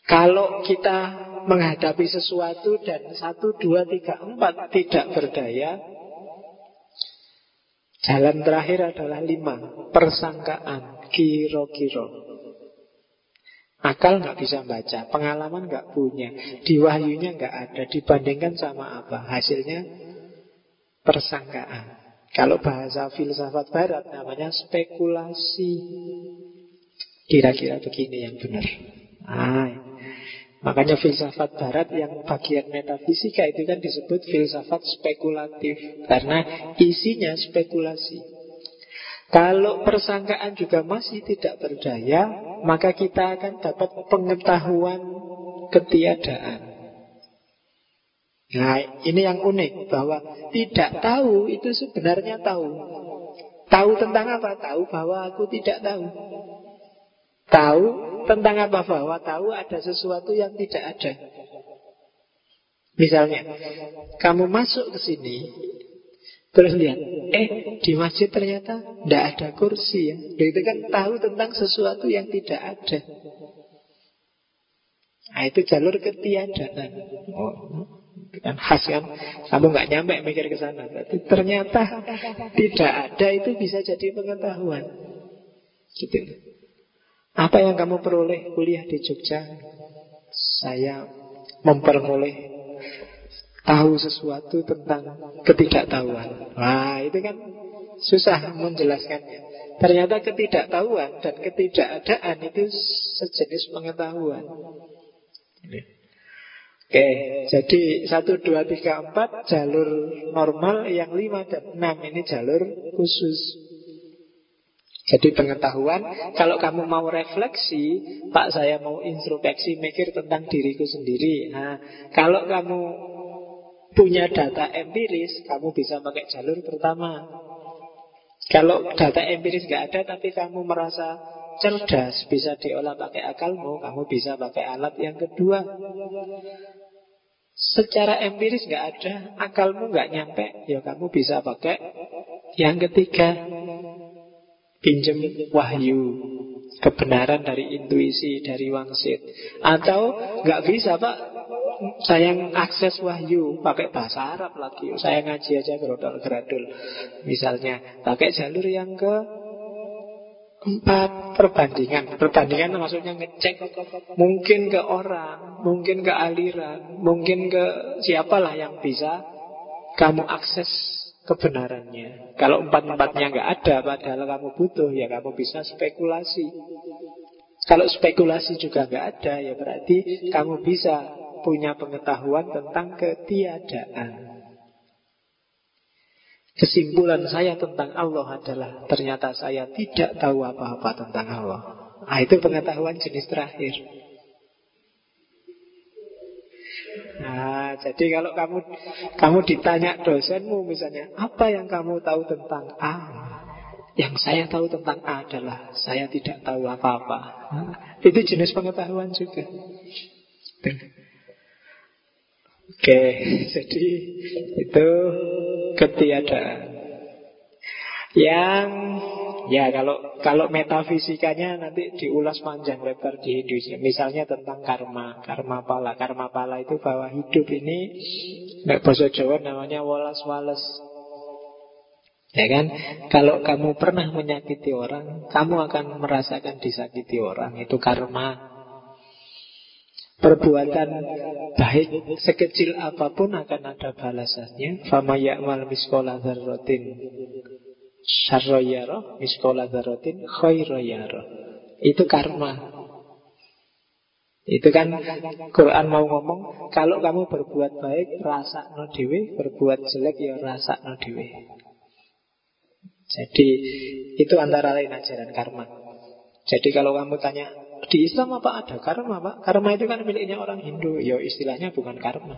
Kalau kita menghadapi sesuatu dan 1, 2, 3, 4 tidak berdaya, jalan terakhir adalah 5. Persangkaan, kiro-kiro. Akal nggak bisa baca, pengalaman nggak punya, di wahyunya nggak ada, dibandingkan sama apa? Hasilnya persangkaan. Kalau bahasa filsafat barat namanya spekulasi. Kira-kira begini yang benar. Nah, makanya filsafat barat yang bagian metafisika itu kan disebut filsafat spekulatif. Karena isinya spekulasi. Kalau persangkaan juga masih tidak berdaya, maka kita akan dapat pengetahuan ketiadaan. Nah, ini yang unik bahwa tidak tahu itu sebenarnya tahu. Tahu tentang apa? Tahu bahwa aku tidak tahu. Tahu tentang apa? Bahwa tahu ada sesuatu yang tidak ada. Misalnya, kamu masuk ke sini, terus lihat, eh di masjid ternyata tidak ada kursi ya. Itu kan tahu tentang sesuatu yang tidak ada. Nah, itu jalur ketiadaan. Oh, kan khas kan? Kamu nggak nyampe mikir ke sana. Berarti ternyata tidak ada itu bisa jadi pengetahuan. Gitu. Apa yang kamu peroleh kuliah di Jogja? Saya memperoleh tahu sesuatu tentang ketidaktahuan. Wah itu kan susah menjelaskannya. Ternyata ketidaktahuan dan ketidakadaan itu sejenis pengetahuan Oke, jadi satu dua tiga empat jalur normal, yang lima dan enam ini jalur khusus. Jadi pengetahuan, kalau kamu mau refleksi, Pak saya mau introspeksi, mikir tentang diriku sendiri. Nah, kalau kamu punya data empiris, kamu bisa pakai jalur pertama. Kalau data empiris nggak ada, tapi kamu merasa cerdas, bisa diolah pakai akalmu, kamu bisa pakai alat yang kedua. Secara empiris nggak ada, akalmu nggak nyampe, ya kamu bisa pakai yang ketiga, pinjem wahyu, kebenaran dari intuisi, dari wangsit. Atau nggak bisa pak, saya akses wahyu pakai bahasa Arab lagi, saya ngaji aja gerodol geradul, misalnya pakai jalur yang ke Empat, perbandingan. Perbandingan maksudnya ngecek mungkin ke orang, mungkin ke aliran, mungkin ke siapalah yang bisa kamu akses kebenarannya. Kalau empat-empatnya nggak ada, padahal kamu butuh, ya kamu bisa spekulasi. Kalau spekulasi juga nggak ada, ya berarti kamu bisa punya pengetahuan tentang ketiadaan. Kesimpulan saya tentang Allah adalah ternyata saya tidak tahu apa-apa tentang Allah. Nah, itu pengetahuan jenis terakhir. Nah, jadi kalau kamu kamu ditanya dosenmu misalnya, apa yang kamu tahu tentang A? Yang saya tahu tentang A adalah saya tidak tahu apa-apa. Nah, itu jenis pengetahuan juga. Oke, jadi itu ketiadaan. Yang Ya kalau kalau metafisikanya nanti diulas panjang lebar di Hinduisme. Misalnya tentang karma, karma pala. Karma pala itu bahwa hidup ini nggak bahasa Jawa namanya walas wales. Ya kan? Kalau kamu pernah menyakiti orang, kamu akan merasakan disakiti orang. Itu karma. Perbuatan baik sekecil apa pun akan ada balasannya. Fama ya'mal miskola dzarratin syarroyaro miskola dzarratin khairoyaro. Itu karma. Itu kan Quran mau ngomong kalau kamu berbuat baik rasa no dewe, berbuat jelek ya rasa no dewe. Jadi itu antara lain ajaran karma. Jadi kalau kamu tanya di Islam apa ada karma pak? Karma itu kan miliknya orang Hindu Ya istilahnya bukan karma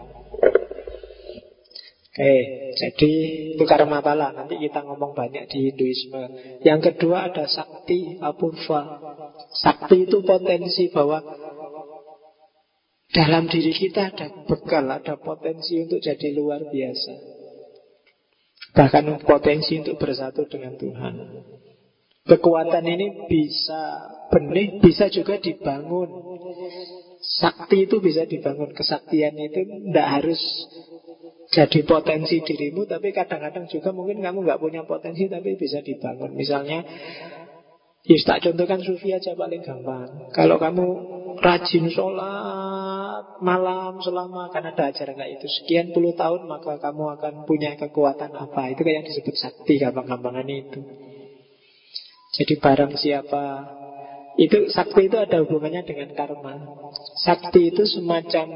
Oke, jadi itu karma pala. Nanti kita ngomong banyak di Hinduisme. Yang kedua ada sakti apurva. Sakti itu potensi bahwa dalam diri kita ada bekal, ada potensi untuk jadi luar biasa. Bahkan potensi untuk bersatu dengan Tuhan. Kekuatan ini bisa benih, bisa juga dibangun. Sakti itu bisa dibangun. Kesaktian itu tidak harus jadi potensi dirimu, tapi kadang-kadang juga mungkin kamu nggak punya potensi, tapi bisa dibangun. Misalnya, Yus tak contohkan sufi aja paling gampang. Kalau kamu rajin sholat malam selama akan ada ajaran kayak itu sekian puluh tahun maka kamu akan punya kekuatan apa itu kayak yang disebut sakti gampang-gampangan itu. Jadi barang siapa itu sakti itu ada hubungannya dengan karma. Sakti itu semacam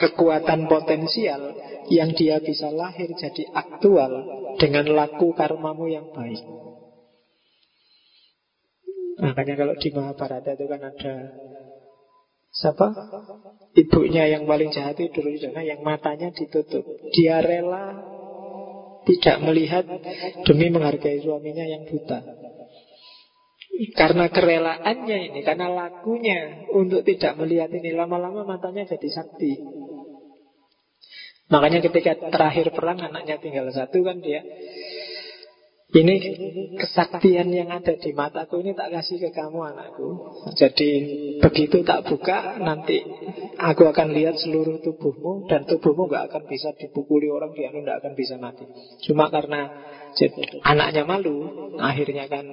kekuatan potensial yang dia bisa lahir jadi aktual dengan laku karmamu yang baik. Makanya kalau di Mahabharata itu kan ada siapa? Ibunya yang paling jahat itu Duryodhana yang matanya ditutup. Dia rela tidak melihat demi menghargai suaminya yang buta. Karena kerelaannya ini, karena lakunya untuk tidak melihat ini lama-lama matanya jadi sakti. Makanya ketika terakhir perang anaknya tinggal satu kan dia ini kesaktian yang ada di mataku ini tak kasih ke kamu anakku. Jadi begitu tak buka nanti aku akan lihat seluruh tubuhmu Dan tubuhmu gak akan bisa dipukuli orang Dia tidak akan bisa mati. Cuma karena anaknya malu Akhirnya kan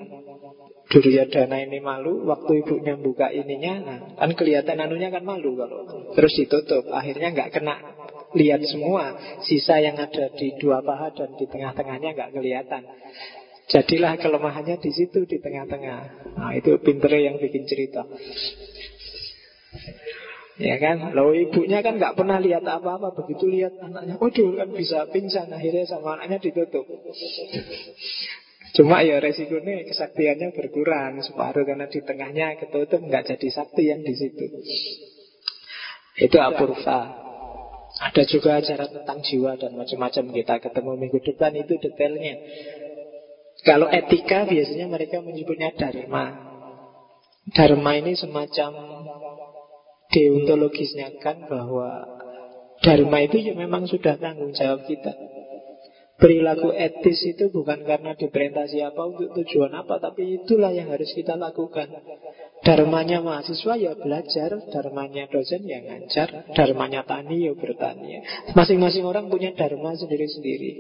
Duryodhana ini malu Waktu ibunya buka ininya nah, Kan kelihatan anunya kan malu kalau Terus ditutup Akhirnya nggak kena lihat semua Sisa yang ada di dua paha dan di tengah-tengahnya nggak kelihatan Jadilah kelemahannya di situ di tengah-tengah. Nah, itu pinter yang bikin cerita. Ya kan, lo ibunya kan nggak pernah lihat apa-apa Begitu lihat anaknya, waduh kan bisa pingsan Akhirnya sama anaknya ditutup Cuma ya resikonya kesaktiannya berkurang separuh karena di tengahnya ketutup nggak jadi sakti yang di situ. Itu apurva. Ada juga ajaran tentang jiwa dan macam-macam kita ketemu minggu depan itu detailnya. Kalau etika biasanya mereka menyebutnya dharma. Dharma ini semacam deontologisnya kan bahwa dharma itu ya memang sudah tanggung jawab kita. Perilaku etis itu bukan karena diperintah siapa untuk tujuan apa Tapi itulah yang harus kita lakukan. Dharmanya mahasiswa ya belajar Dharmanya dosen ya ngajar Dharmanya tani ya bertani. Masing-masing orang punya dharma sendiri-sendiri.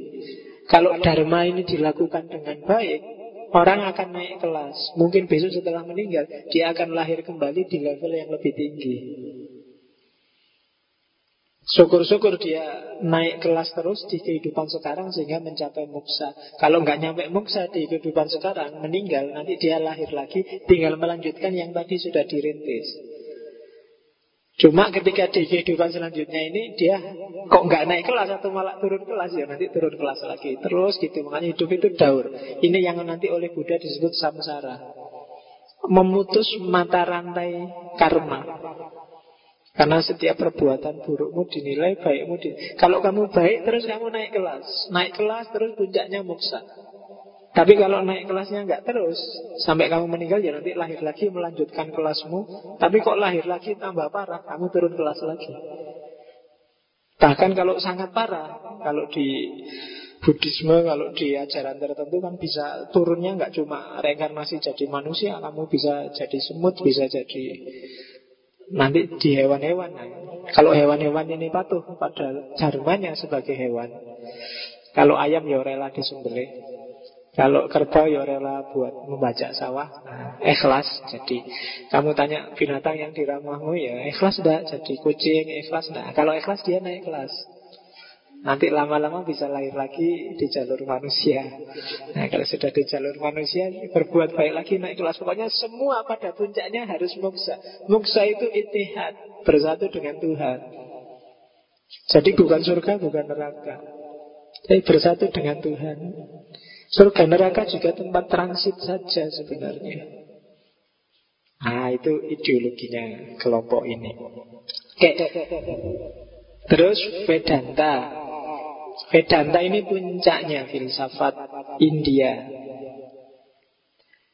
Kalau dharma ini dilakukan dengan baik Orang akan naik kelas. Mungkin besok setelah meninggal Dia akan lahir kembali di level yang lebih tinggi Syukur-syukur dia naik kelas terus di kehidupan sekarang sehingga mencapai muksa. Kalau nggak nyampe muksa di kehidupan sekarang, meninggal, nanti dia lahir lagi, tinggal melanjutkan yang tadi sudah dirintis. Cuma ketika di kehidupan selanjutnya ini dia kok nggak naik kelas atau malah turun kelas ya nanti turun kelas lagi terus gitu makanya hidup itu daur. Ini yang nanti oleh Buddha disebut samsara, memutus mata rantai karma. Karena setiap perbuatan burukmu dinilai baikmu dinilai. Kalau kamu baik terus kamu naik kelas. Naik kelas terus puncaknya muksa. Tapi kalau naik kelasnya nggak terus Sampai kamu meninggal ya nanti lahir lagi melanjutkan kelasmu. Tapi kok lahir lagi tambah parah Kamu turun kelas lagi. Bahkan kalau sangat parah Kalau di Buddhisme kalau di ajaran tertentu kan bisa turunnya nggak cuma reinkarnasi jadi manusia, kamu bisa jadi semut, bisa jadi nanti di hewan-hewan. Kalau hewan-hewan ini patuh pada jarmannya sebagai hewan. Kalau ayam ya rela disembelih. Kalau kerbau ya rela buat membajak sawah nah, Ikhlas Jadi kamu tanya binatang yang di rumahmu ya Ikhlas enggak jadi kucing Ikhlas enggak Kalau ikhlas dia naik kelas Nanti lama-lama bisa lahir lagi di jalur manusia Nah kalau sudah di jalur manusia Berbuat baik lagi naik kelas Pokoknya semua pada puncaknya harus muksa Muksa itu itihad Bersatu dengan Tuhan Jadi bukan surga, bukan neraka Tapi bersatu dengan Tuhan Surga neraka juga tempat transit saja sebenarnya. Ah itu ideologinya kelompok ini. Oke. Terus Vedanta. Vedanta ini puncaknya filsafat India.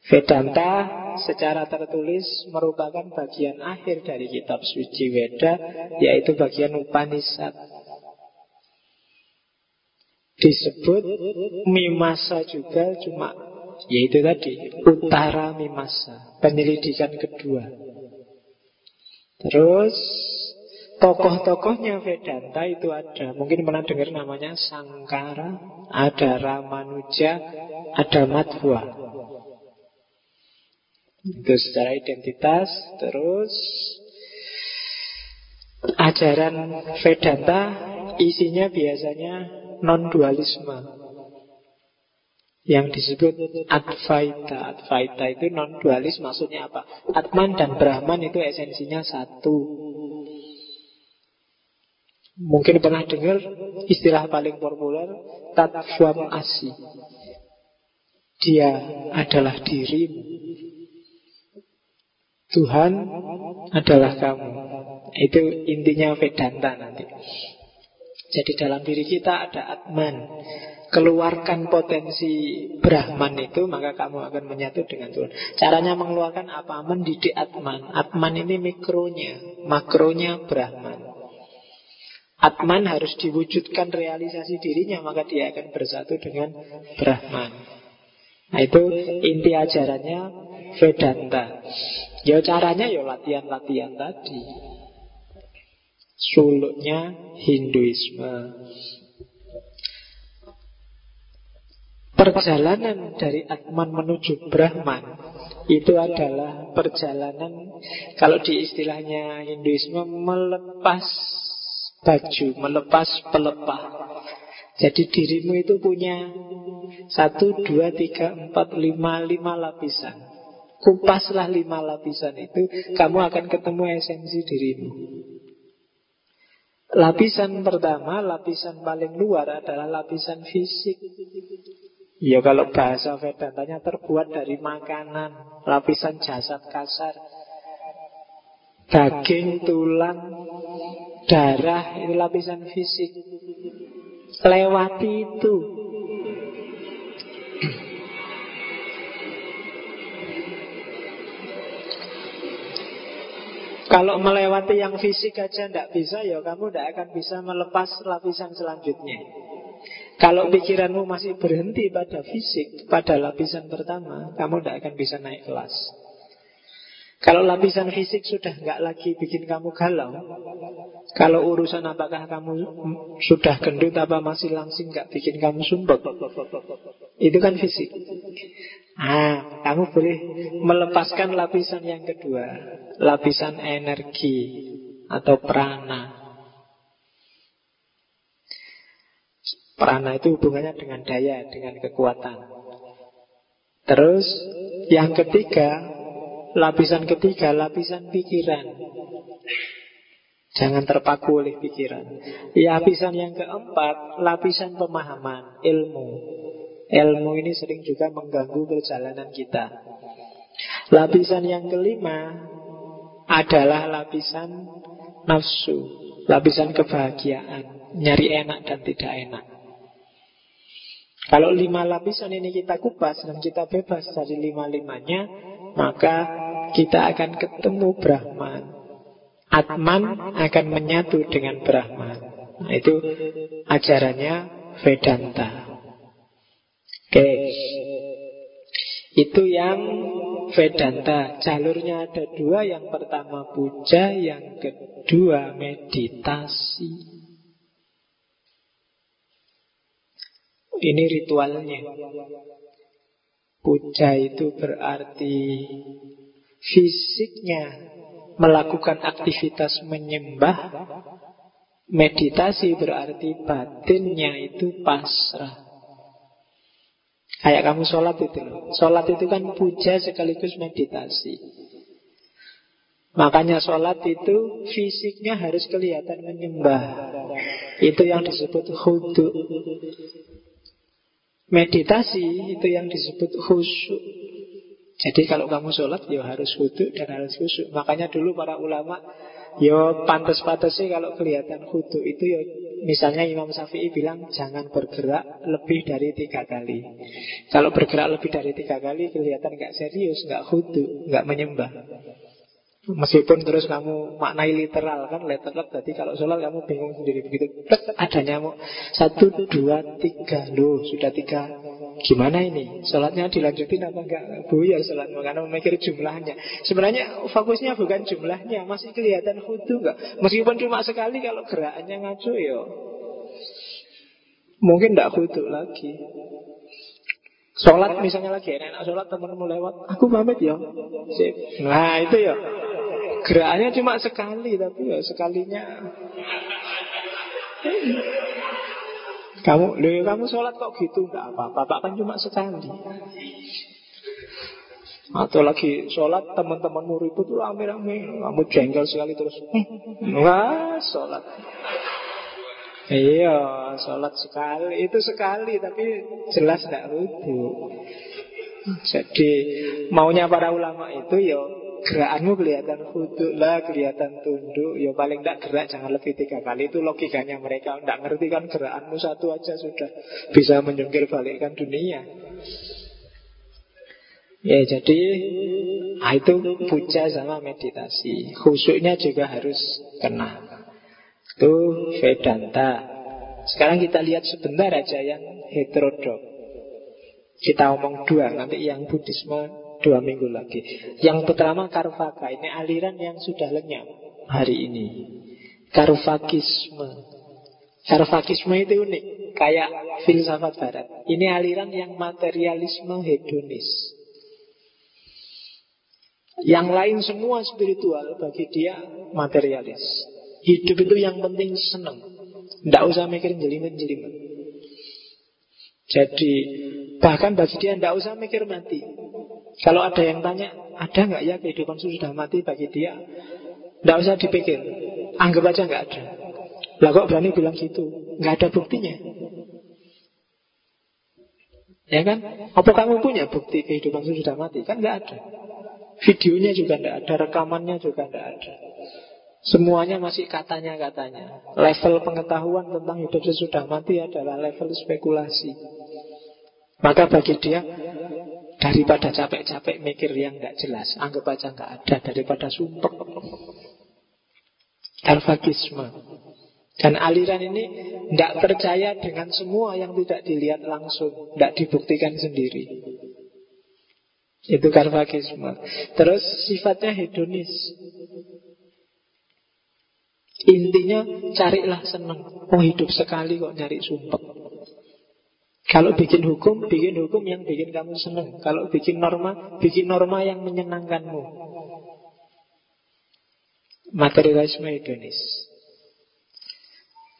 Vedanta secara tertulis merupakan bagian akhir dari kitab suci Weda, yaitu bagian Upanishad. Disebut Mimasa juga cuma Yaitu tadi Utara Mimasa Penyelidikan kedua Terus Tokoh-tokohnya Vedanta itu ada Mungkin pernah dengar namanya Sangkara Ada Ramanuja Ada Madhva Itu secara identitas Terus Ajaran Vedanta Isinya biasanya non-dualisme yang disebut Advaita. Advaita itu non-dualis maksudnya apa? Atman dan Brahman itu esensinya satu. Mungkin pernah dengar istilah paling populer Tatwam Asi. Dia adalah dirimu. Tuhan adalah kamu. Itu intinya Vedanta nanti. Jadi dalam diri kita ada Atman Keluarkan potensi Brahman itu Maka kamu akan menyatu dengan Tuhan Caranya mengeluarkan apa? Mendidik Atman Atman ini mikronya Makronya Brahman Atman harus diwujudkan realisasi dirinya Maka dia akan bersatu dengan Brahman. Nah itu inti ajarannya Vedanta. Ya caranya ya latihan-latihan tadi. Suluknya Hinduisme. Perjalanan dari Atman menuju Brahman itu adalah perjalanan kalau di istilahnya Hinduisme melepas baju, melepas pelepah. Jadi dirimu itu punya satu, dua, tiga, empat, lima, lima lapisan. Kupaslah lima lapisan itu, kamu akan ketemu esensi dirimu. Lapisan pertama, lapisan paling luar adalah lapisan fisik. Ya kalau bahasa Vedantanya terbuat dari makanan, lapisan jasad kasar, daging, tulang, darah, itu lapisan fisik. Lewati itu Kalau melewati yang fisik aja tidak bisa, ya kamu tidak akan bisa melepas lapisan selanjutnya. Kalau pikiranmu masih berhenti pada fisik, pada lapisan pertama, kamu tidak akan bisa naik kelas. Kalau lapisan fisik sudah nggak lagi bikin kamu galau, kalau urusan apakah kamu sudah gendut apa masih langsing nggak bikin kamu sumpek, itu kan fisik. Ah, kamu boleh melepaskan lapisan yang kedua, lapisan energi atau prana. Prana itu hubungannya dengan daya, dengan kekuatan. Terus yang ketiga, lapisan ketiga, lapisan pikiran. Jangan terpaku oleh pikiran. Lapisan yang keempat, lapisan pemahaman, ilmu. Ilmu ini sering juga mengganggu perjalanan kita. Lapisan yang kelima adalah lapisan nafsu, lapisan kebahagiaan, nyari enak dan tidak enak. Kalau lima lapisan ini kita kupas dan kita bebas dari lima-limanya, maka kita akan ketemu Brahman. Atman akan menyatu dengan Brahman. Nah, itu ajarannya Vedanta. Oke. Itu yang Vedanta. Jalurnya ada dua. Yang pertama puja, yang kedua meditasi. Ini ritualnya. Puja itu berarti fisiknya melakukan aktivitas menyembah. Meditasi berarti batinnya itu pasrah. Kayak kamu sholat itu. Sholat itu kan puja sekaligus meditasi. Makanya sholat itu fisiknya harus kelihatan menyembah. Itu yang disebut khudu. Meditasi itu yang disebut khusyuk. Jadi kalau kamu sholat ya harus khudu dan harus khusyuk. Makanya dulu para ulama ya pantas-pantas sih kalau kelihatan khudu itu ya misalnya Imam Syafi'i bilang jangan bergerak lebih dari tiga kali. Kalau bergerak lebih dari tiga kali kelihatan nggak serius, nggak khudu, nggak menyembah. Meskipun terus kamu maknai literal kan literal Tadi kalau sholat kamu bingung sendiri begitu ada nyamuk Satu, dua, tiga Loh sudah tiga Gimana ini? Sholatnya dilanjutin apa enggak? Buyar sholat Karena memikir jumlahnya. Sebenarnya fokusnya bukan jumlahnya. Masih kelihatan khudu enggak? Meskipun cuma sekali kalau gerakannya ngaco ya. Mungkin enggak khudu lagi. Sholat misalnya lagi enak sholat temanmu lewat Aku pamit ya. Nah itu ya. Gerakannya cuma sekali Tapi ya sekalinya Kamu loh, kamu sholat kok gitu? Enggak apa-apa. Pak kan cuma sekali. Atau lagi sholat teman-temanmu ribut tuh rame-rame. Kamu jengkel sekali terus. Wah sholat. Iya, sholat sekali. Itu sekali, tapi jelas tidak rudu Jadi maunya para ulama itu ya gerakanmu kelihatan khudu lah, kelihatan tunduk. Ya paling tidak gerak jangan lebih tiga kali. Itu logikanya mereka. Tidak ngerti kan gerakanmu satu aja sudah bisa menjungkir balikkan dunia. Ya jadi nah itu puja sama meditasi. Khusyuknya juga harus kena. Itu Vedanta. Sekarang kita lihat sebentar aja yang heterodok. Kita omong dua, nanti yang Buddhisme dua minggu lagi. Yang pertama Karvaka, ini aliran yang sudah lenyap hari ini. Karvakisme. Karvakisme itu unik, kayak filsafat barat. Ini aliran yang materialisme hedonis. Yang lain semua spiritual bagi dia materialis. Hidup itu yang penting senang. Tidak usah mikir jelimet-jelimet. Jadi bahkan bagi dia tidak usah mikir mati. Kalau ada yang tanya, ada nggak ya kehidupan sudah mati bagi dia? Nggak usah dipikir, anggap aja nggak ada. Lah kok berani bilang gitu? Nggak ada buktinya. Ya kan? Apa kamu punya bukti kehidupan sudah mati? Kan nggak ada. Videonya juga nggak ada, rekamannya juga nggak ada. Semuanya masih katanya-katanya. Level pengetahuan tentang hidup sesudah mati adalah level spekulasi. Maka bagi dia Daripada capek-capek mikir yang nggak jelas, anggap aja nggak ada daripada sumpah. Karvagisme. Dan aliran ini tidak percaya dengan semua yang tidak dilihat langsung, tidak dibuktikan sendiri. Itu karvagisme. Terus sifatnya hedonis. Intinya carilah senang. Oh hidup sekali kok nyari sumpah. Kalau bikin hukum, bikin hukum yang bikin kamu senang. Kalau bikin norma, bikin norma yang menyenangkanmu. Materialisme hedonis.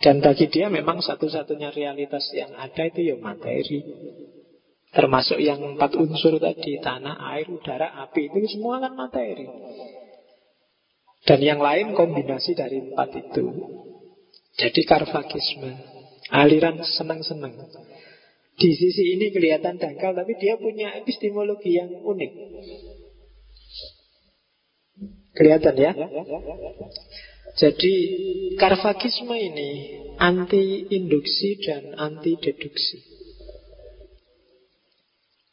Dan bagi dia memang satu-satunya realitas yang ada itu ya materi. Termasuk yang empat unsur tadi, tanah, air, udara, api. Itu semua kan materi. Dan yang lain kombinasi dari empat itu. Jadi karvagisme. Aliran senang-senang. Di sisi ini kelihatan dangkal Tapi dia punya epistemologi yang unik. Kelihatan ya? Jadi Karvagisme ini Anti induksi dan anti deduksi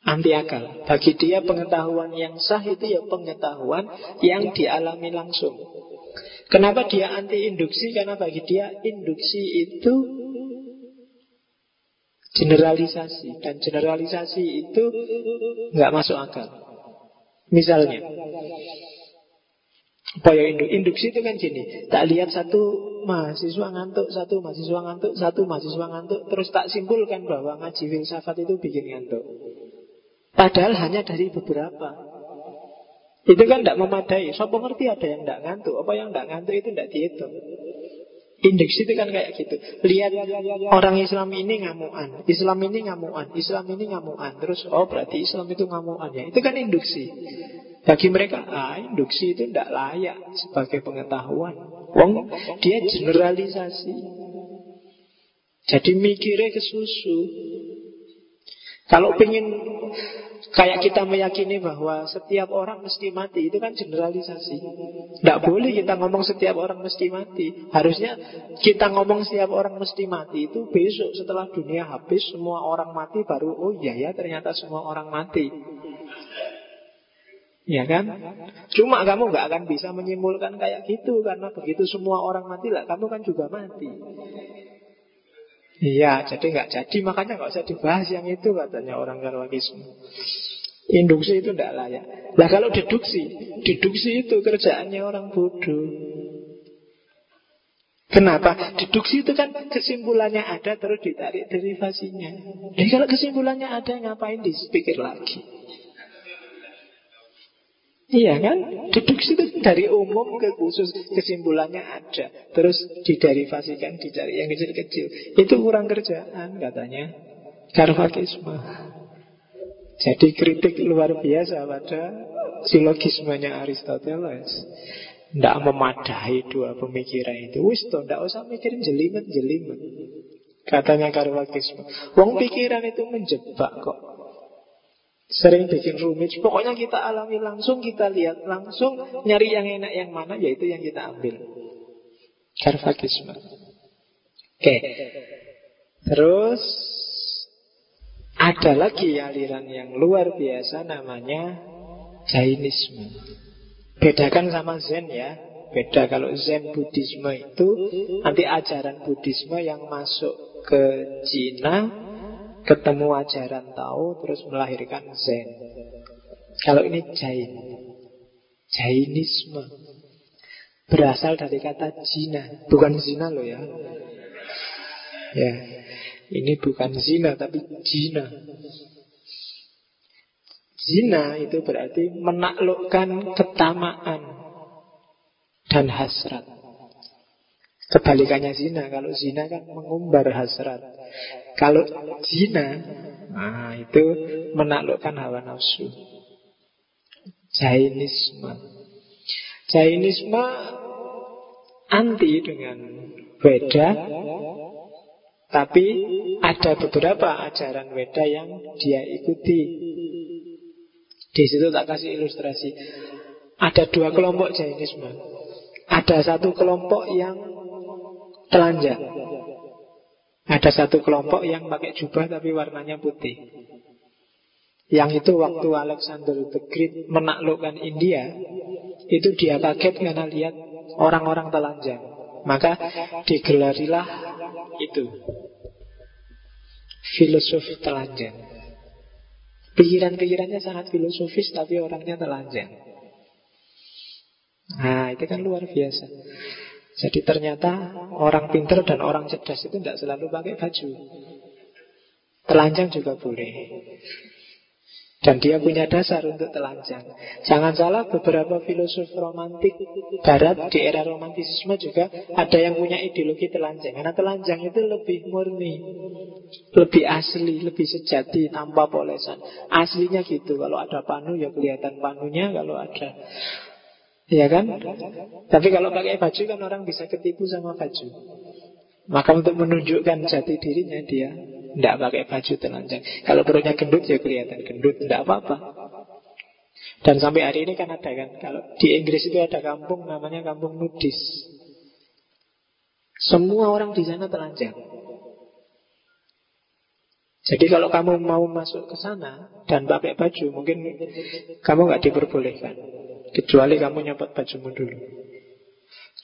Anti akal Bagi dia pengetahuan yang sah itu ya pengetahuan Yang dialami langsung. Kenapa dia anti induksi? Karena bagi dia induksi itu Generalisasi. Dan generalisasi itu nggak masuk akal. Misalnya Upaya induk. Induksi itu kan gini Tak lihat satu mahasiswa ngantuk Satu mahasiswa ngantuk Satu mahasiswa ngantuk Terus tak simpulkan bahwa ngaji filsafat itu bikin ngantuk. Padahal hanya dari beberapa. Itu kan tidak memadai. Sopo ngerti ada yang tidak ngantuk? Apa yang tidak ngantuk itu tidak dihitung Indeks itu kan kayak gitu. Lihat orang Islam ini ngamuan. Islam ini ngamuan. Islam ini ngamuan. Terus oh berarti Islam itu ngamuan. Ya Itu kan induksi. Bagi mereka ah, induksi itu tidak layak Sebagai pengetahuan. Wong dia generalisasi. Jadi mikirnya ke susu Kalau pengen Kayak kita meyakini bahwa setiap orang mesti mati Itu kan generalisasi. Tidak boleh kita ngomong setiap orang mesti mati. Harusnya kita ngomong setiap orang mesti mati Itu besok setelah dunia habis Semua orang mati baru Oh iya ya ternyata semua orang mati. Ya kan? Cuma kamu gak akan bisa menyimpulkan kayak gitu Karena begitu semua orang mati lah Kamu kan juga mati Iya, jadi nggak jadi makanya nggak usah dibahas yang itu katanya orang karwakisme. Induksi itu tidak layak. Nah kalau deduksi, deduksi itu kerjaannya orang bodoh. Kenapa? Deduksi itu kan kesimpulannya ada terus ditarik derivasinya. Jadi kalau kesimpulannya ada ngapain dipikir lagi? Iya kan? Deduksi itu dari umum ke khusus Kesimpulannya ada. Terus diderivasikan, dicari yang kecil-kecil. Itu kurang kerjaan katanya. Karvakisme Jadi kritik luar biasa pada Silogismenya Aristoteles. Tidak memadai dua pemikiran itu. Wis tidak usah mikirin jelimet-jelimet. Katanya Karvakisme Wong pikiran itu menjebak kok Sering bikin rumit. Pokoknya kita alami langsung Kita lihat langsung Nyari yang enak yang mana Yaitu yang kita ambil. Karvakisme Oke. Terus Ada lagi aliran yang luar biasa Namanya Jainisme. Bedakan sama Zen ya. Beda kalau Zen Buddhisme itu Nanti ajaran Buddhisme yang masuk ke Cina ketemu ajaran tahu terus melahirkan Zen. Kalau ini Jain, Jainisme berasal dari kata Jina, bukan zina loh ya. Ya, ini bukan zina tapi Jina. Zina itu berarti menaklukkan ketamaan dan hasrat. Kebalikannya zina. Kalau zina kan mengumbar hasrat. Kalau zina, nah itu menaklukkan hawa nafsu. Jainisme. Jainisme anti dengan Weda, tapi ada beberapa ajaran Weda yang dia ikuti. Di situ tak kasih ilustrasi. Ada dua kelompok Jainisme. Ada satu kelompok yang telanjang. Ada satu kelompok yang pakai jubah tapi warnanya putih. Yang itu waktu Alexander the Great menaklukkan India, itu dia kaget karena lihat orang-orang telanjang. Maka digelarilah itu filosof telanjang. Pikiran-pikirannya sangat filosofis tapi orangnya telanjang. Nah, itu kan luar biasa. Jadi ternyata orang pinter dan orang cerdas itu tidak selalu pakai baju. Telanjang juga boleh. Dan dia punya dasar untuk telanjang. Jangan salah beberapa filosof romantik barat di era romantisisme juga ada yang punya ideologi telanjang. Karena telanjang itu lebih murni, lebih asli, lebih sejati tanpa polesan. Aslinya gitu. Kalau ada panu ya kelihatan panunya. Kalau ada Iya kan? Tapi kalau pakai baju kan orang bisa ketipu sama baju. Maka untuk menunjukkan jati dirinya dia tidak pakai baju telanjang. Kalau perutnya gendut ya kelihatan gendut, tidak apa-apa. Dan sampai hari ini kan ada kan, kalau di Inggris itu ada kampung namanya kampung nudis. Semua orang di sana telanjang. Jadi kalau kamu mau masuk ke sana dan pakai baju, mungkin kamu nggak diperbolehkan. Kecuali kamu nyopot bajumu dulu.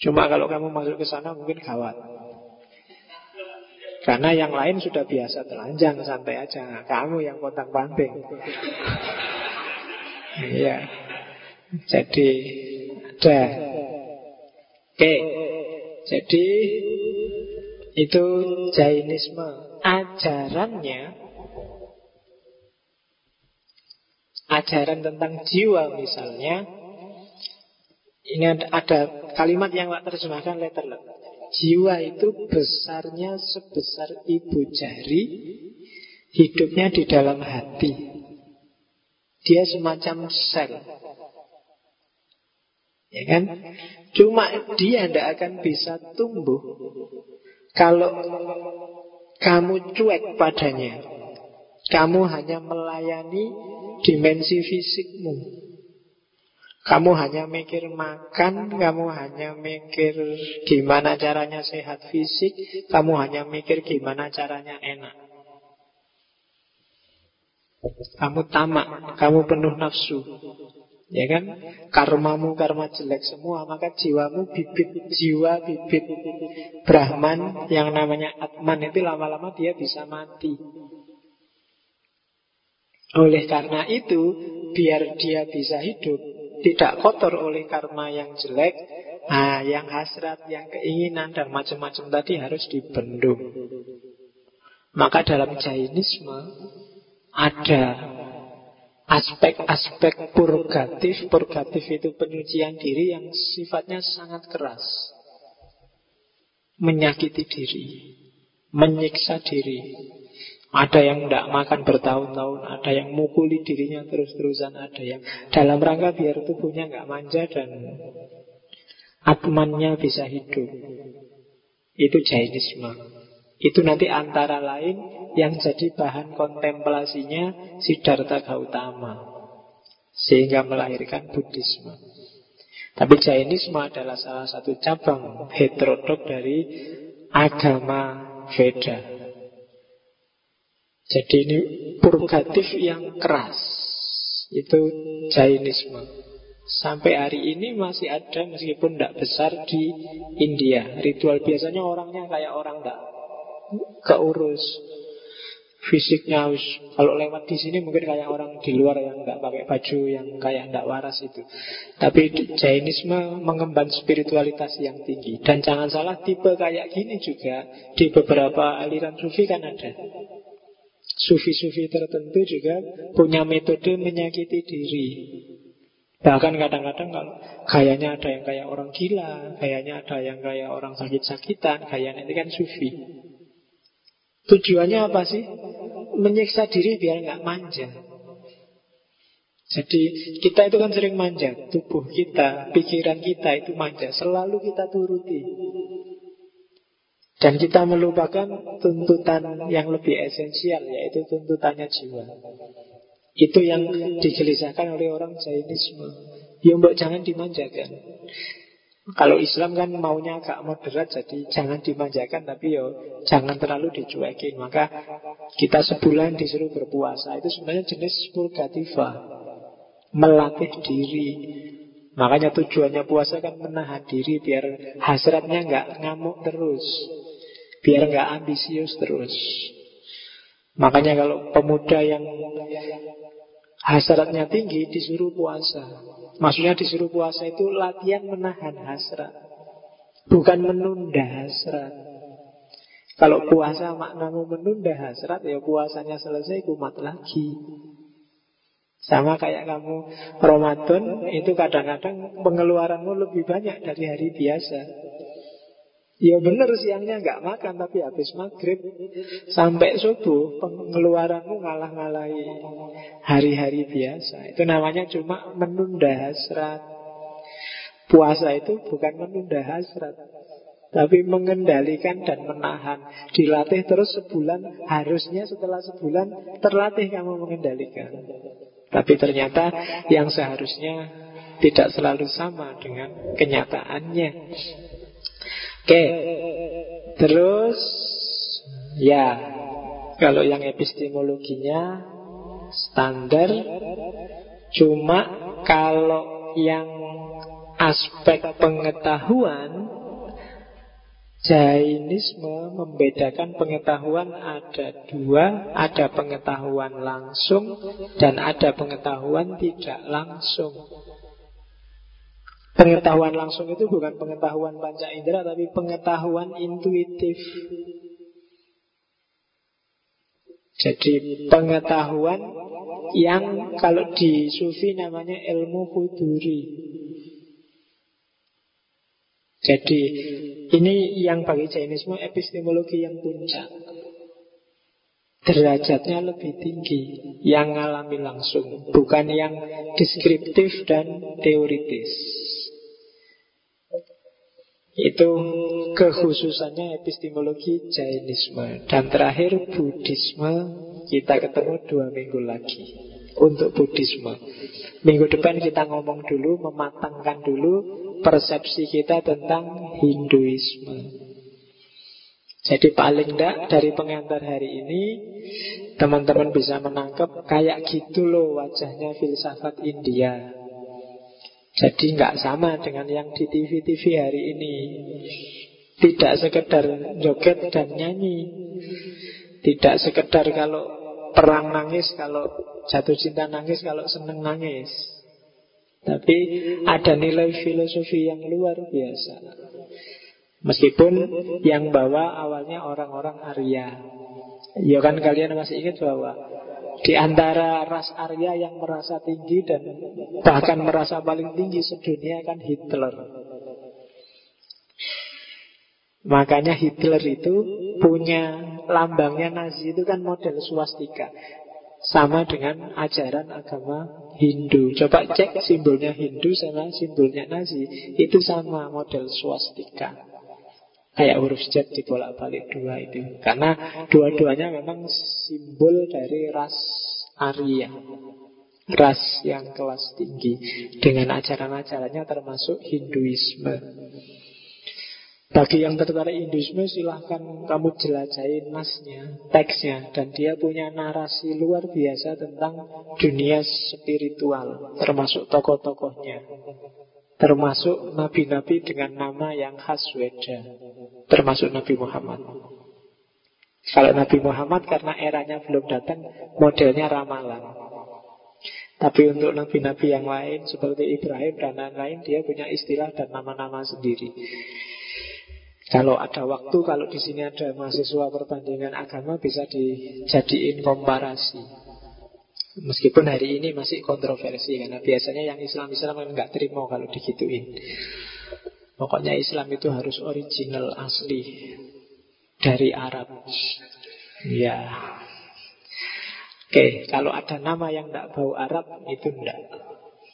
Cuma kalau kamu masuk ke sana mungkin gawat. Karena yang lain sudah biasa telanjang Santai aja. Kamu yang potong panting Iya. Jadi Ada. Oke. Jadi Itu Jainisme. Ajarannya Ajaran tentang jiwa misalnya Ini ada, ada kalimat yang tak terjemahkan letter Jiwa itu besarnya sebesar ibu jari, hidupnya di dalam hati. Dia semacam sel. Ya kan? Cuma dia tidak akan bisa tumbuh kalau kamu cuek padanya. Kamu hanya melayani dimensi fisikmu. Kamu hanya mikir makan, kamu hanya mikir gimana caranya sehat fisik, kamu hanya mikir gimana caranya enak. Kamu tamak, kamu penuh nafsu. Ya kan? Karmamu karma jelek semua, maka jiwamu bibit jiwa bibit Brahman yang namanya Atman itu lama-lama dia bisa mati. Oleh karena itu, biar dia bisa hidup, tidak kotor oleh karma yang jelek, nah, yang hasrat, yang keinginan dan macam-macam tadi harus dibendung. Maka dalam Jainisme ada aspek-aspek purgatif. Purgatif itu penyucian diri yang sifatnya sangat keras. Menyakiti diri, menyiksa diri, ada yang tidak makan bertahun-tahun, ada yang mukuli dirinya terus-terusan, ada yang dalam rangka biar tubuhnya nggak manja dan atmannya bisa hidup. Itu Jainisme. Itu nanti antara lain yang jadi bahan kontemplasinya Siddhartha Gautama. Sehingga melahirkan Buddhisme. Tapi Jainisme adalah salah satu cabang heterodok dari agama Veda. Jadi ini purgatif yang keras. Itu Jainisme. Sampai hari ini masih ada meskipun tidak besar di India. Ritual biasanya orangnya kayak orang tidak keurus. Fisiknya harus Kalau lewat di sini mungkin kayak orang di luar yang nggak pakai baju Yang kayak tidak waras itu. Tapi Jainisme mengemban spiritualitas yang tinggi. Dan jangan salah tipe kayak gini juga Di beberapa aliran sufi kan ada Sufi-sufi tertentu juga punya metode menyakiti diri. Bahkan kadang-kadang kalau gayanya ada yang kayak orang gila, gayanya ada yang kayak orang sakit-sakitan, gayanya itu kan sufi. Tujuannya apa sih? Menyiksa diri biar nggak manja. Jadi kita itu kan sering manja Tubuh kita, pikiran kita itu manja Selalu kita turuti dan kita melupakan tuntutan yang lebih esensial Yaitu tuntutannya jiwa. Itu yang digelisahkan oleh orang Jainisme. Ya mbak jangan dimanjakan. Kalau Islam kan maunya agak moderat Jadi jangan dimanjakan Tapi yo jangan terlalu dicuekin. Maka kita sebulan disuruh berpuasa Itu sebenarnya jenis purgativa. Melatih diri. Makanya tujuannya puasa kan menahan diri Biar hasratnya nggak ngamuk terus Biar nggak ambisius terus. Makanya kalau pemuda yang hasratnya tinggi disuruh puasa. Maksudnya disuruh puasa itu latihan menahan hasrat. Bukan menunda hasrat. Kalau puasa maknamu menunda hasrat, ya puasanya selesai kumat lagi. Sama kayak kamu Ramadan itu kadang-kadang pengeluaranmu lebih banyak dari hari biasa. Ya benar siangnya nggak makan tapi habis maghrib sampai subuh pengeluaranmu ngalah-ngalahi hari-hari biasa. Itu namanya cuma menunda hasrat. Puasa itu bukan menunda hasrat, tapi mengendalikan dan menahan. Dilatih terus sebulan, harusnya setelah sebulan terlatih kamu mengendalikan. Tapi ternyata yang seharusnya tidak selalu sama dengan kenyataannya. Oke. Terus ya, kalau yang epistemologinya standar cuma kalau yang aspek pengetahuan Jainisme membedakan pengetahuan ada dua, ada pengetahuan langsung dan ada pengetahuan tidak langsung. Pengetahuan langsung itu bukan pengetahuan panca indera tapi pengetahuan intuitif. Jadi pengetahuan yang kalau di sufi namanya ilmu huduri. Jadi ini yang bagi Jainisme epistemologi yang puncak. Derajatnya lebih tinggi Yang ngalami langsung Bukan yang deskriptif dan teoritis Itu kekhususannya epistemologi Jainisme. Dan terakhir Buddhisme. Kita ketemu dua minggu lagi Untuk Buddhisme. Minggu depan kita ngomong dulu Mematangkan dulu persepsi kita tentang Hinduisme. Jadi paling tidak dari pengantar hari ini Teman-teman bisa menangkap Kayak gitu loh wajahnya filsafat India Jadi nggak sama dengan yang di TV-TV hari ini Tidak sekedar joget dan nyanyi Tidak sekedar kalau perang nangis Kalau jatuh cinta nangis Kalau seneng nangis tapi ada nilai filosofi yang luar biasa. Meskipun yang bawa awalnya orang-orang Arya. Ya kan kalian masih ingat bahwa di antara ras Arya yang merasa tinggi dan bahkan merasa paling tinggi sedunia kan Hitler. Makanya Hitler itu punya lambangnya Nazi itu kan model swastika. Sama dengan ajaran agama Hindu Coba cek simbolnya Hindu sama simbolnya Nazi Itu sama model swastika Kayak huruf Z dibolak-balik dua itu. Karena dua-duanya memang simbol dari ras Arya. Ras yang kelas tinggi. Dengan ajaran-ajarannya termasuk Hinduisme. Bagi yang tertarik Hinduisme silahkan kamu jelajahin nasnya, teksnya. Dan dia punya narasi luar biasa tentang dunia spiritual Termasuk tokoh-tokohnya Termasuk nabi-nabi dengan nama yang khas Weda Termasuk Nabi Muhammad Kalau Nabi Muhammad karena eranya belum datang Modelnya ramalan tapi untuk nabi-nabi yang lain seperti Ibrahim dan lain-lain dia punya istilah dan nama-nama sendiri. Kalau ada waktu, kalau di sini ada mahasiswa pertandingan agama bisa dijadiin komparasi. Meskipun hari ini masih kontroversi karena biasanya yang Islam-Islam kan nggak terima kalau digituin. Pokoknya Islam itu harus original asli dari Arab. Ya. Oke, kalau ada nama yang tidak bau Arab itu enggak.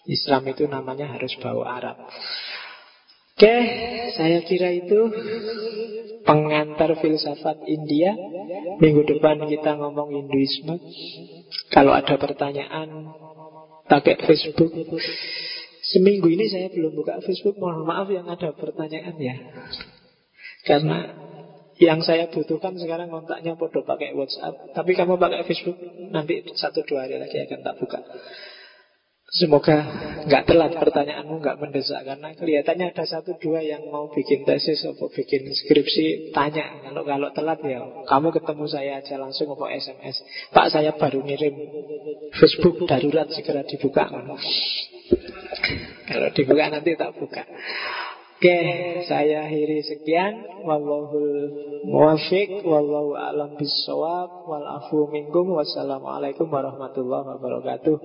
Islam itu namanya harus bau Arab. Oke, saya kira itu pengantar filsafat India. Minggu depan kita ngomong Hinduisme. Kalau ada pertanyaan, pakai Facebook. Seminggu ini saya belum buka Facebook. Mohon maaf yang ada pertanyaan ya. Karena yang saya butuhkan sekarang kontaknya podo pakai WhatsApp. Tapi kamu pakai Facebook nanti satu dua hari lagi akan tak buka. Semoga nggak telat pertanyaanmu nggak mendesak karena kelihatannya ada satu dua yang mau bikin tesis atau bikin skripsi tanya. Kalau kalau telat ya kamu ketemu saya aja langsung atau SMS Pak saya baru ngirim Facebook darurat segera dibuka. Kalau dibuka nanti tak buka Oke, saya akhiri sekian. Wallahul muwafiq, wallahu a'lam bissawab, wal afu minkum. Wassalamualaikum warahmatullahi wabarakatuh.